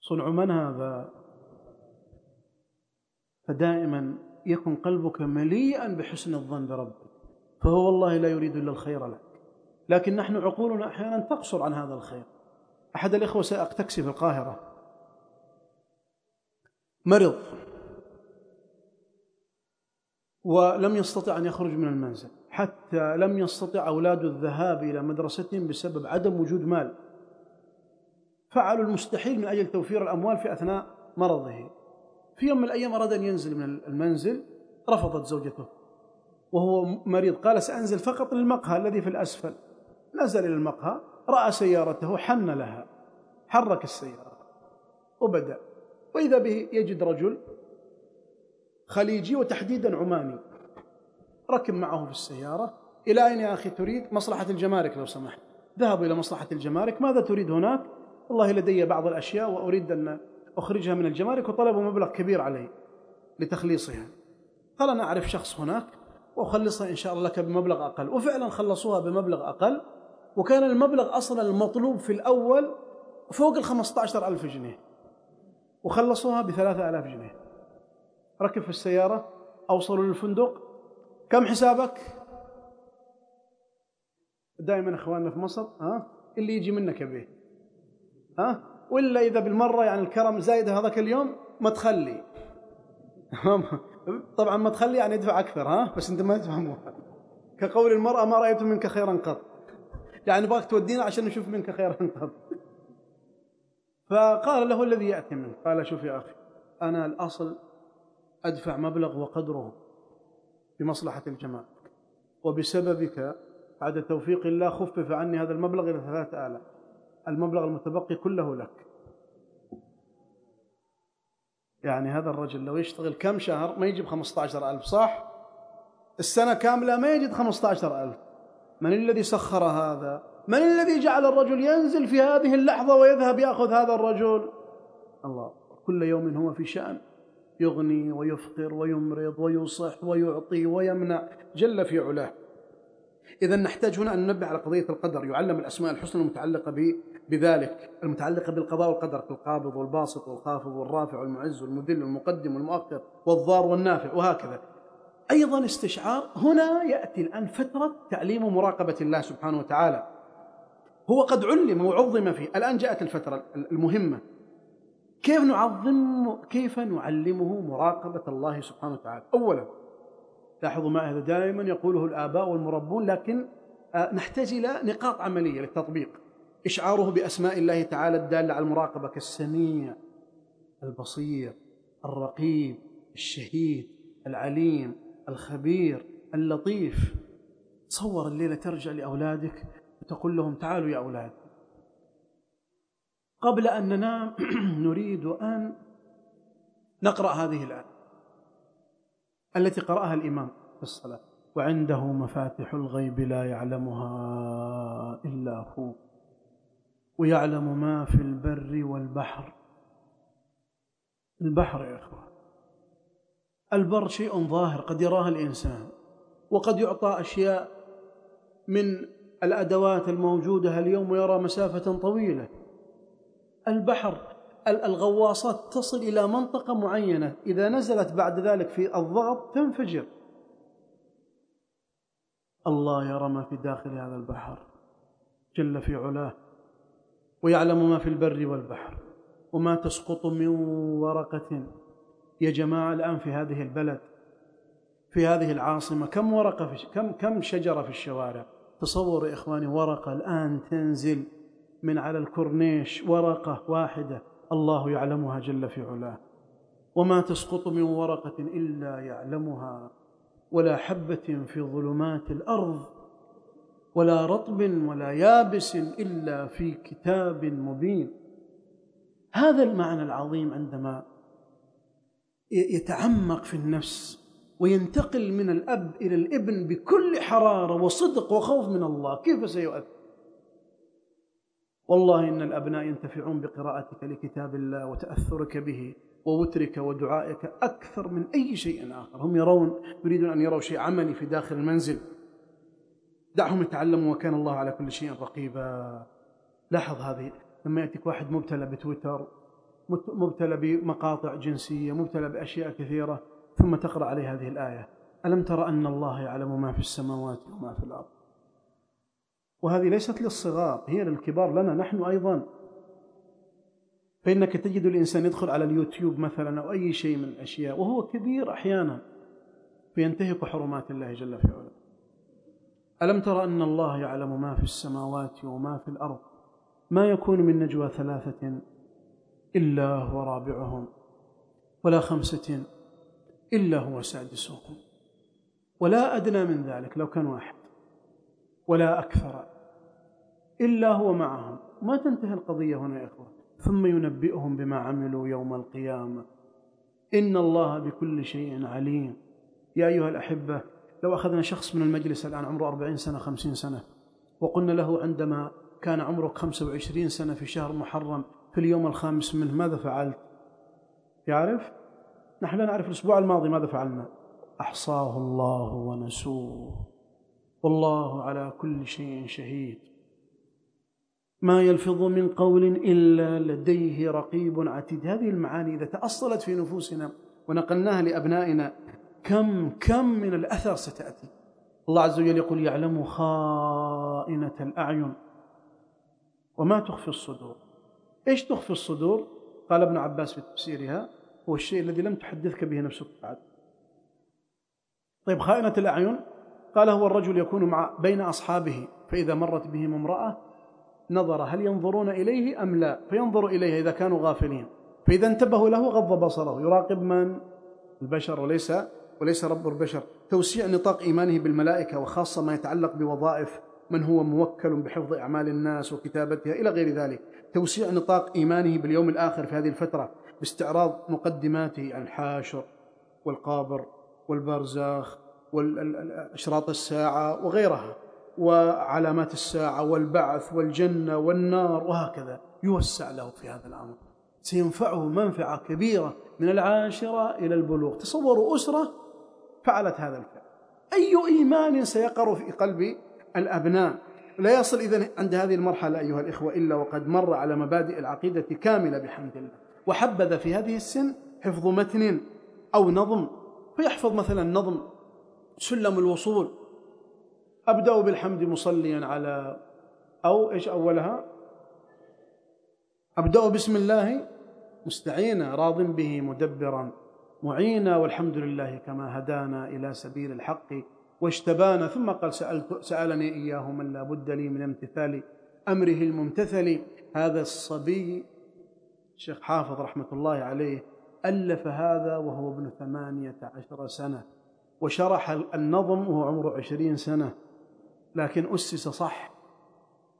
صنع من هذا؟ فدائما يكن قلبك مليئا بحسن الظن بربك. فهو والله لا يريد إلا الخير لك. لكن نحن عقولنا أحيانا تقصر عن هذا الخير. أحد الإخوة سائق في القاهرة. مرض. ولم يستطع أن يخرج من المنزل. حتى لم يستطع أولاد الذهاب إلى مدرستهم بسبب عدم وجود مال. فعلوا المستحيل من أجل توفير الأموال في أثناء مرضه. في يوم من الأيام أراد أن ينزل من المنزل رفضت زوجته. وهو مريض. قال سأنزل فقط للمقهى الذي في الأسفل. نزل إلى المقهى رأى سيارته حن لها. حرك السيارة. وبدأ. وإذا به يجد رجل خليجي وتحديدا عماني ركب معه في السيارة إلى أين يا أخي تريد؟ مصلحة الجمارك لو سمحت. ذهبوا إلى مصلحة الجمارك. ماذا تريد هناك؟ والله لدي بعض الأشياء وأريد أن أخرجها من الجمارك وطلبوا مبلغ كبير علي لتخليصها. قال أنا أعرف شخص هناك؟ وأخلصها إن شاء الله لك بمبلغ أقل. وفعلا خلصوها بمبلغ أقل. وكان المبلغ أصلا المطلوب في الأول فوق عشر ألف جنيه. وخلصوها بثلاثة ألاف جنيه. ركب في السيارة أوصلوا للفندق. كم حسابك؟ دائما إخواننا في مصر ها؟ اللي يجي منك به ها؟ ولا إذا بالمرة يعني الكرم زايد هذاك اليوم ما تخلي. طبعا ما تخلي يعني ادفع أكثر ها؟ بس أنت ما تفهموها كقول المرأة ما رأيت منك خيرا قط. يعني باغك تودينا عشان نشوف منك خيرا قط. فقال له الذي يأتي منه قال شوف يا أخي أنا الأصل أدفع مبلغ وقدره بمصلحة الجماعة وبسببك بعد توفيق الله خفف عني هذا المبلغ إلى ثلاثة آلاف المبلغ المتبقي كله لك. يعني هذا الرجل لو يشتغل كم شهر ما يجيب خمسة عشر ألف صح؟ السنة كاملة ما يجد خمسة عشر ألف. من الذي سخر هذا؟ من الذي جعل الرجل ينزل في هذه اللحظة ويذهب يأخذ هذا الرجل؟ الله كل يوم هو في شأن. يغني ويفقر ويمرض ويصح ويعطي ويمنع جل في علاه. إذا نحتاج هنا أن ننبه على قضية القدر. يعلم الأسماء الحسنى المتعلقة بذلك المتعلقة بالقضاء والقدر كالقابض والباسط والخافض والرافع والمعز والمذل والمقدم والمؤخر والضار والنافع وهكذا. أيضا استشعار هنا يأتي الآن فترة تعليم مراقبة الله سبحانه وتعالى. هو قد علم وعظم فيه. الآن جاءت الفترة المهمة. كيف نعظم كيف نعلمه مراقبة الله سبحانه وتعالى؟ أولا لاحظوا ما هذا دائما يقوله الآباء والمربون لكن آه، نحتاج إلى نقاط عملية للتطبيق. إشعاره بأسماء الله تعالى الدالة على المراقبة كالسميع البصير الرقيب الشهيد العليم الخبير اللطيف. تصور الليلة ترجع لأولادك وتقول لهم تعالوا يا أولاد. قبل أن ننام نريد أن نقرأ هذه الآية التي قرأها الإمام في الصلاة. وعنده مفاتح الغيب لا يعلمها إلا هو. ويعلم ما في البر والبحر. البحر يا إخوان البر شيء ظاهر قد يراه الإنسان. وقد يعطى أشياء من الأدوات الموجودة اليوم ويرى مسافة طويلة. البحر الغواصات تصل إلى منطقة معينة. إذا نزلت بعد ذلك في الضغط تنفجر. الله يرى ما في داخل هذا البحر. جل في علاه. ويعلم ما في البر والبحر. وما تسقط من ورقة. يا جماعة الآن في هذه البلد في هذه العاصمة كم ورقة في كم كم شجرة في الشوارع؟ تصوروا يا إخواني ورقة الآن تنزل من على الكورنيش ورقة واحدة. الله يعلمها جل في علاه. وما تسقط من ورقة إلا يعلمها. ولا حبة في ظلمات الأرض ولا رطب ولا يابس إلا في كتاب مبين. هذا المعنى العظيم عندما يتعمق في النفس وينتقل من الأب إلى الابن بكل حرارة وصدق وخوف من الله. كيف سيؤثر والله إن الأبناء ينتفعون بقراءتك لكتاب الله وتأثرك به ووترك ودعائك أكثر من أي شيء آخر. هم يرون يريدون أن يروا شيء عملي في داخل المنزل. دعهم يتعلموا وكان الله على كل شيء رقيبا. لاحظ هذه لما يأتيك واحد مبتلى بتويتر مبتلى بمقاطع جنسية مبتلى بأشياء كثيرة ثم تقرأ عليه هذه الآية. ألم ترى أن الله يعلم ما في السماوات وما في الأرض؟ وهذه ليست للصغار هي للكبار لنا نحن أيضا. فإنك تجد الإنسان يدخل على اليوتيوب مثلا أو أي شيء من الأشياء وهو كبير أحيانا فينتهك حرمات الله جل في علاه. ألم ترى أن الله يعلم ما في السماوات وما في الأرض؟ ما يكون من نجوى ثلاثة إلا هو رابعهم ولا خمسة إلا هو سادسهم ولا أدنى من ذلك لو كان واحد. ولا أكثر. إلا هو معهم. ما تنتهي القضية هنا يا إخوة. ثم ينبئهم بما عملوا يوم القيامة. إن الله بكل شيء عليم. يا أيها الأحبة لو أخذنا شخص من المجلس الآن عمره أربعين سنة خمسين سنة وقلنا له عندما كان عمرك خمسة وعشرين سنة في شهر محرم في اليوم الخامس منه ماذا فعلت؟ يعرف؟ نحن لا نعرف الأسبوع الماضي ماذا فعلنا؟ أحصاه الله ونسوه. والله على كل شيء شهيد. ما يلفظ من قول إلا لديه رقيب عتيد. هذه المعاني إذا تأصلت في نفوسنا ونقلناها لأبنائنا كم كم من الأثر ستأتي؟ الله عز وجل يقول يعلم خائنة الأعين. وما تخفي الصدور. إيش تخفي الصدور؟ قال ابن عباس في تفسيرها هو الشيء الذي لم تحدثك به نفسك بعد. طيب خائنة الأعين؟ قال هو الرجل يكون مع بين أصحابه فإذا مرت بهم امرأة نظر هل ينظرون إليه أم لا؟ فينظر إليها إذا كانوا غافلين. فإذا انتبهوا له غض بصره. يراقب من؟ البشر وليس وليس رب البشر. توسيع نطاق إيمانه بالملائكة وخاصة ما يتعلق بوظائف من هو موكل بحفظ أعمال الناس وكتابتها إلى غير ذلك. توسيع نطاق إيمانه باليوم الآخر في هذه الفترة. باستعراض مقدماته عن الحاشر والقابر والبرزاخ وأشراط الساعة وغيرها وعلامات الساعة والبعث والجنة والنار وهكذا يوسع له في هذا الأمر. سينفعه منفعة كبيرة من العاشرة إلى البلوغ. تصوروا أسرة فعلت هذا الفعل. أي إيمان سيقر في قلب الأبناء؟ لا يصل إذن عند هذه المرحلة أيها الإخوة إلا وقد مر على مبادئ العقيدة كاملة بحمد الله. وحبذ في هذه السن حفظ متن أو نظم فيحفظ مثلا نظم سلم الوصول. أبدأ بالحمد مصليا على أو إيش أولها؟ أبدأ بسم الله مستعينا راض به مدبرا. معينا والحمد لله كما هدانا إلى سبيل الحق واجتبانا. ثم قال سألت سألني إياه من لا بد لي من امتثال أمره الممتثل. هذا الصبي الشيخ حافظ رحمة الله عليه ألف هذا وهو ابن ثمانية عشر سنة وشرح النظم وهو عمره عشرين سنة لكن أسس صح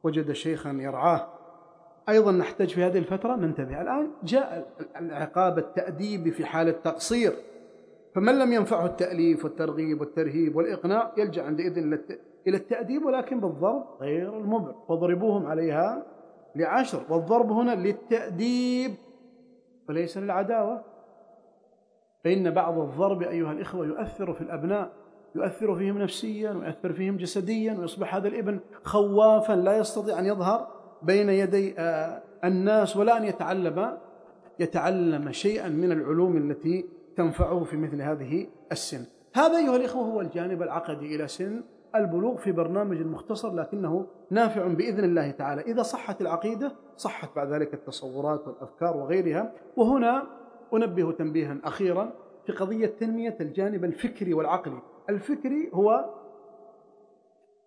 وجد شيخا يرعاه. أيضا نحتاج في هذه الفترة ننتبه الآن جاء العقاب التأديبي في حال التقصير فمن لم ينفعه التأليف والترغيب والترهيب والإقناع يلجأ عندئذ إلى التأديب ولكن بالضرب غير المبر واضربوهم عليها لعشر والضرب هنا للتأديب. وليس للعداوة. فإن بعض الضرب أيها الإخوة يؤثر في الأبناء يؤثر فيهم نفسيا ويؤثر فيهم جسديا ويصبح هذا الإبن خوافا لا يستطيع أن يظهر بين يدي آه، الناس ولا أن يتعلم يتعلم شيئا من العلوم التي تنفعه في مثل هذه السن. هذا أيها الإخوة هو الجانب العقدي إلى سن البلوغ في برنامج مختصر لكنه نافع بإذن الله تعالى. إذا صحت العقيدة صحت بعد ذلك التصورات والأفكار وغيرها. وهنا أنبه تنبيها أخيرا في قضية تنمية الجانب الفكري والعقلي. الفكري هو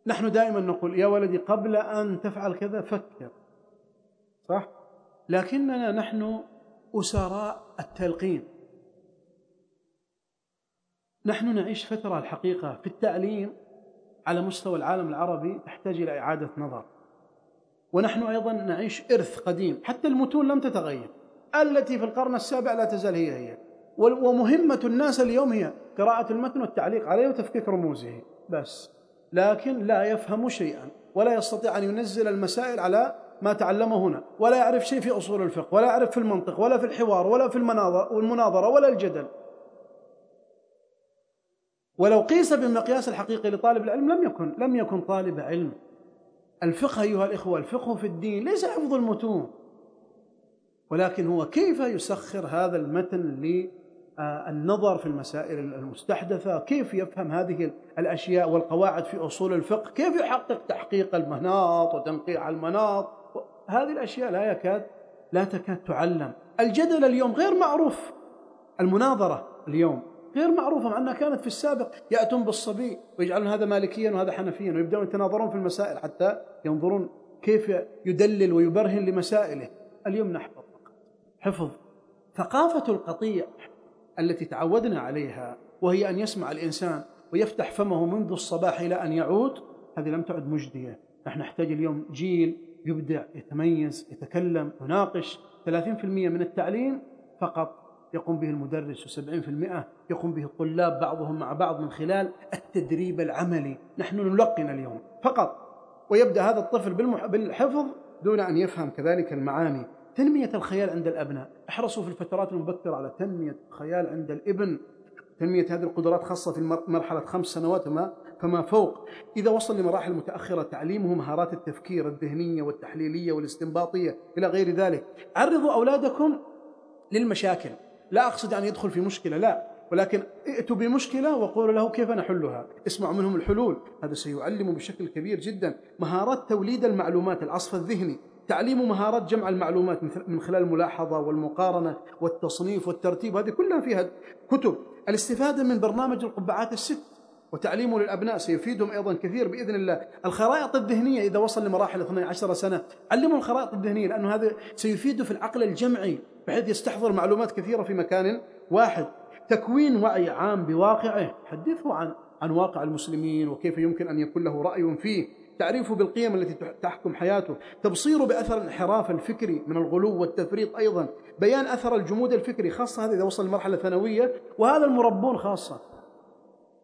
نحن دائما نقول يا ولدي قبل أن تفعل كذا فكر. صح؟ لكننا نحن أسراء التلقين. نحن نعيش فترة الحقيقة في التعليم على مستوى العالم العربي تحتاج إلى إعادة نظر. ونحن أيضا نعيش إرث قديم حتى المتون لم تتغير. التي في القرن السابع لا تزال هي هي. ومهمة الناس اليوم هي قراءة المتن والتعليق عليه وتفكيك رموزه. بس. لكن لا يفهم شيئا ولا يستطيع أن ينزل المسائل على ما تعلمه هنا. ولا يعرف شيء في أصول الفقه ولا يعرف في المنطق ولا في الحوار ولا في المناظرة ولا الجدل. ولو قيس بالمقياس الحقيقي لطالب العلم لم يكن لم يكن طالب علم. الفقه أيها الإخوة الفقه في الدين ليس حفظ المتون ولكن هو كيف يسخر هذا المتن للنظر في المسائل المستحدثة؟ كيف يفهم هذه الأشياء والقواعد في أصول الفقه؟ كيف يحقق تحقيق المناط وتنقيع المناط؟ هذه الأشياء لا يكاد لا تكاد تعلم. الجدل اليوم غير معروف. المناظرة اليوم غير معروفة مع أنها كانت في السابق يأتون بالصبي ويجعلون هذا مالكيا وهذا حنفيا ويبدأون يتناظرون في المسائل حتى ينظرون كيف يدلل ويبرهن لمسائله. اليوم نحفظ حفظ. ثقافة القطيع التي تعودنا عليها وهي أن يسمع الإنسان ويفتح فمه منذ الصباح إلى أن يعود هذه لم تعد مجدية. نحن نحتاج اليوم جيل يبدع يتميز يتكلم يناقش. 30% من التعليم فقط يقوم به المدرس و70% يقوم به الطلاب بعضهم مع بعض من خلال التدريب العملي. نحن نلقن اليوم فقط ويبدأ هذا الطفل بالحفظ دون أن يفهم كذلك المعاني. تنمية الخيال عند الأبناء. احرصوا في الفترات المبكرة على تنمية الخيال عند الإبن. تنمية هذه القدرات خاصة في مرحلة خمس سنوات وما فما فوق. إذا وصل لمراحل متأخرة تعليمه مهارات التفكير الذهنية والتحليلية والاستنباطية. إلى غير ذلك عرضوا أولادكم للمشاكل. لا أقصد أن يدخل في مشكلة لا. ولكن ائتوا بمشكلة وقولوا له كيف نحلها. اسمعوا منهم الحلول. هذا سيعلم بشكل كبير جدا مهارات توليد المعلومات العصف الذهني. تعليم مهارات جمع المعلومات من خلال الملاحظة والمقارنة والتصنيف والترتيب. هذه كلها فيها كتب. الاستفادة من برنامج القبعات الست. وتعليمه للأبناء سيفيدهم أيضا كثير بإذن الله. الخرائط الذهنية إذا وصل لمراحل 12 سنة علموا الخرائط الذهنية لأنه هذا سيفيده في العقل الجمعي بحيث يستحضر معلومات كثيرة في مكان واحد. تكوين وعي عام بواقعه حدثه عن عن واقع المسلمين وكيف يمكن أن يكون له رأي فيه. تعريفه بالقيم التي تحكم حياته. تبصيره بأثر الانحراف الفكري من الغلو والتفريط أيضا. بيان أثر الجمود الفكري خاصة هذا إذا وصل لمرحلة ثانوية وهذا المربون خاصة.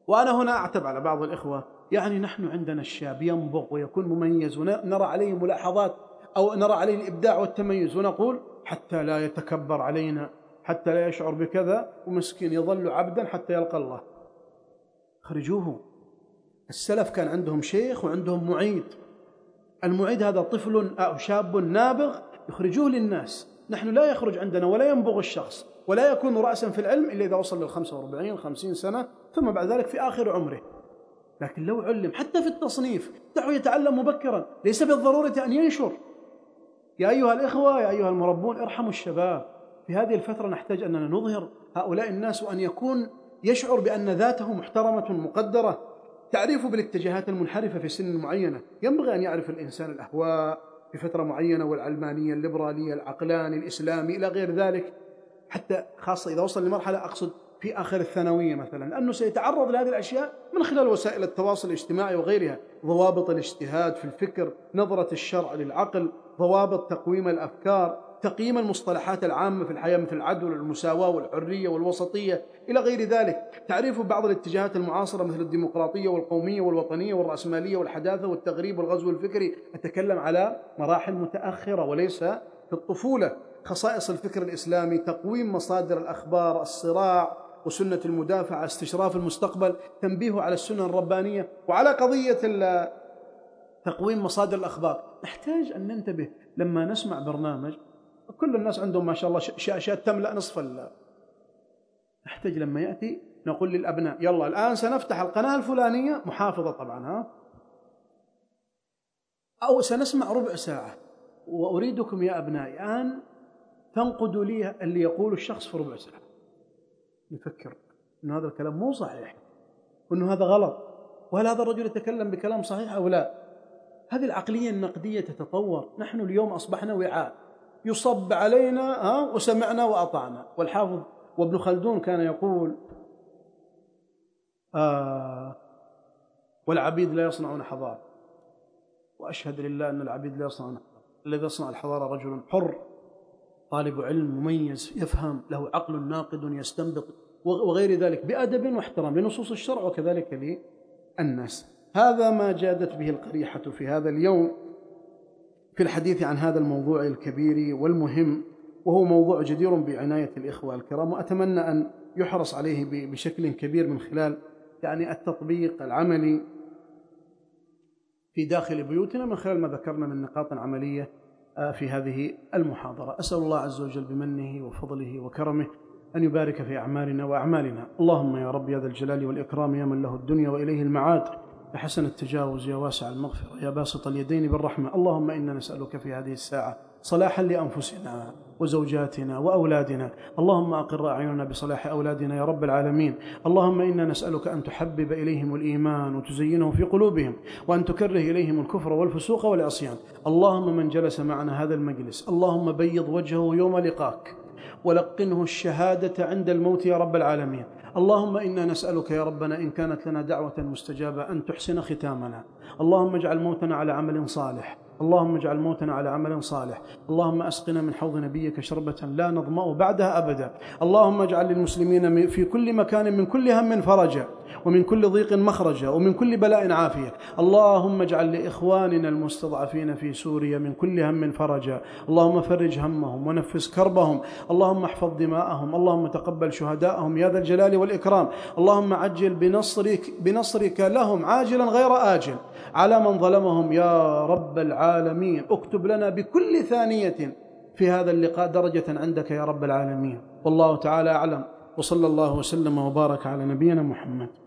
وأنا هنا أعتب على بعض الإخوة يعني نحن عندنا الشاب ينبغ ويكون مميز ونرى عليه ملاحظات أو نرى عليه الإبداع والتميز ونقول حتى لا يتكبر علينا حتى لا يشعر بكذا ومسكين يظل عبدا حتى يلقى الله. خرجوه. السلف كان عندهم شيخ وعندهم معيد. المعيد هذا طفل أو شاب نابغ يخرجوه للناس. نحن لا يخرج عندنا ولا ينبغ الشخص. ولا يكون رأسا في العلم إلا إذا وصل لل 45 50 سنة ثم بعد ذلك في آخر عمره. لكن لو علم حتى في التصنيف دعوا يتعلم مبكرا ليس بالضرورة أن ينشر. يا أيها الإخوة يا أيها المربون ارحموا الشباب. في هذه الفترة نحتاج أننا نظهر هؤلاء الناس وأن يكون يشعر بأن ذاته محترمة مقدرة. تعريفه بالاتجاهات المنحرفة في سن معينة. ينبغي أن يعرف الإنسان الأهواء في فترة معينة والعلمانية الليبرالية العقلاني الإسلامي إلى غير ذلك. حتى خاصة إذا وصل لمرحلة أقصد في آخر الثانوية مثلا لأنه سيتعرض لهذه الأشياء من خلال وسائل التواصل الاجتماعي وغيرها ضوابط الاجتهاد في الفكر نظرة الشرع للعقل ضوابط تقويم الأفكار تقييم المصطلحات العامة في الحياة مثل العدل والمساواة والحرية والوسطية إلى غير ذلك. تعريف بعض الاتجاهات المعاصرة مثل الديمقراطية والقومية والوطنية والرأسمالية والحداثة والتغريب والغزو الفكري أتكلم على مراحل متأخرة وليس في الطفولة. خصائص الفكر الإسلامي تقويم مصادر الأخبار الصراع وسنة المدافعة استشراف المستقبل تنبيه على السنة الربانية وعلى قضية تقويم مصادر الأخبار. نحتاج أن ننتبه لما نسمع برنامج كل الناس عندهم ما شاء الله شاشات تملأ نصف ال نحتاج لما يأتي نقول للأبناء يلا الآن سنفتح القناة الفلانية محافظة طبعا ها؟ أو سنسمع ربع ساعة. وأريدكم يا أبنائي الآن تنقدوا لي اللي يقول الشخص في ربع ساعة. نفكر أن هذا الكلام مو صحيح وأنه هذا غلط وهل هذا الرجل يتكلم بكلام صحيح أو لا؟ هذه العقلية النقدية تتطور. نحن اليوم أصبحنا وعاء. يصب علينا ها وسمعنا وأطعنا. والحافظ وابن خلدون كان يقول آه والعبيد لا يصنعون حضارة. وأشهد لله أن العبيد لا يصنعون حضارة. الذي يصنع الحضارة رجل حر. طالب علم مميز يفهم له عقل ناقد يستنبط وغير ذلك بأدب واحترام لنصوص الشرع وكذلك للناس. هذا ما جادت به القريحة في هذا اليوم في الحديث عن هذا الموضوع الكبير والمهم وهو موضوع جدير بعناية الإخوة الكرام وأتمنى أن يحرص عليه بشكل كبير من خلال يعني التطبيق العملي في داخل بيوتنا من خلال ما ذكرنا من نقاط عملية في هذه المحاضرة. أسأل الله عز وجل بمنه وفضله وكرمه أن يبارك في أعمالنا وأعمالنا. اللهم يا رب يا ذا الجلال والإكرام يا من له الدنيا وإليه المعاد. يا حسن التجاوز يا واسع المغفرة يا باسط اليدين بالرحمة. اللهم إنا نسألك في هذه الساعة صلاحا لأنفسنا وزوجاتنا وأولادنا. اللهم أقر أعيننا بصلاح أولادنا يا رب العالمين. اللهم إنا نسألك أن تحبب إليهم الإيمان وتزينه في قلوبهم وأن تكره إليهم الكفر والفسوق والعصيان. اللهم من جلس معنا هذا المجلس. اللهم بيض وجهه يوم لقاك. ولقنه الشهادة عند الموت يا رب العالمين. اللهم إنا نسألك يا ربنا إن كانت لنا دعوة مستجابة أن تحسن ختامنا. اللهم اجعل موتنا على عمل صالح. اللهم اجعل موتنا على عمل صالح. اللهم أسقنا من حوض نبيك شربة لا نظمأ بعدها أبدا. اللهم اجعل للمسلمين في كل مكان من كل هم فرجا ومن كل ضيق مخرجا ومن كل بلاء عافية. اللهم اجعل لإخواننا المستضعفين في سوريا من كل هم فرجا. اللهم فرج همهم ونفس كربهم. اللهم احفظ دماءهم. اللهم تقبل شهداءهم يا ذا الجلال والإكرام. اللهم عجل بنصرك, بنصرك لهم عاجلا غير آجل. على من ظلمهم يا رب العالمين. اكتب لنا بكل ثانية في هذا اللقاء درجة عندك يا رب العالمين. والله تعالى أعلم. وصلى الله وسلم وبارك على نبينا محمد.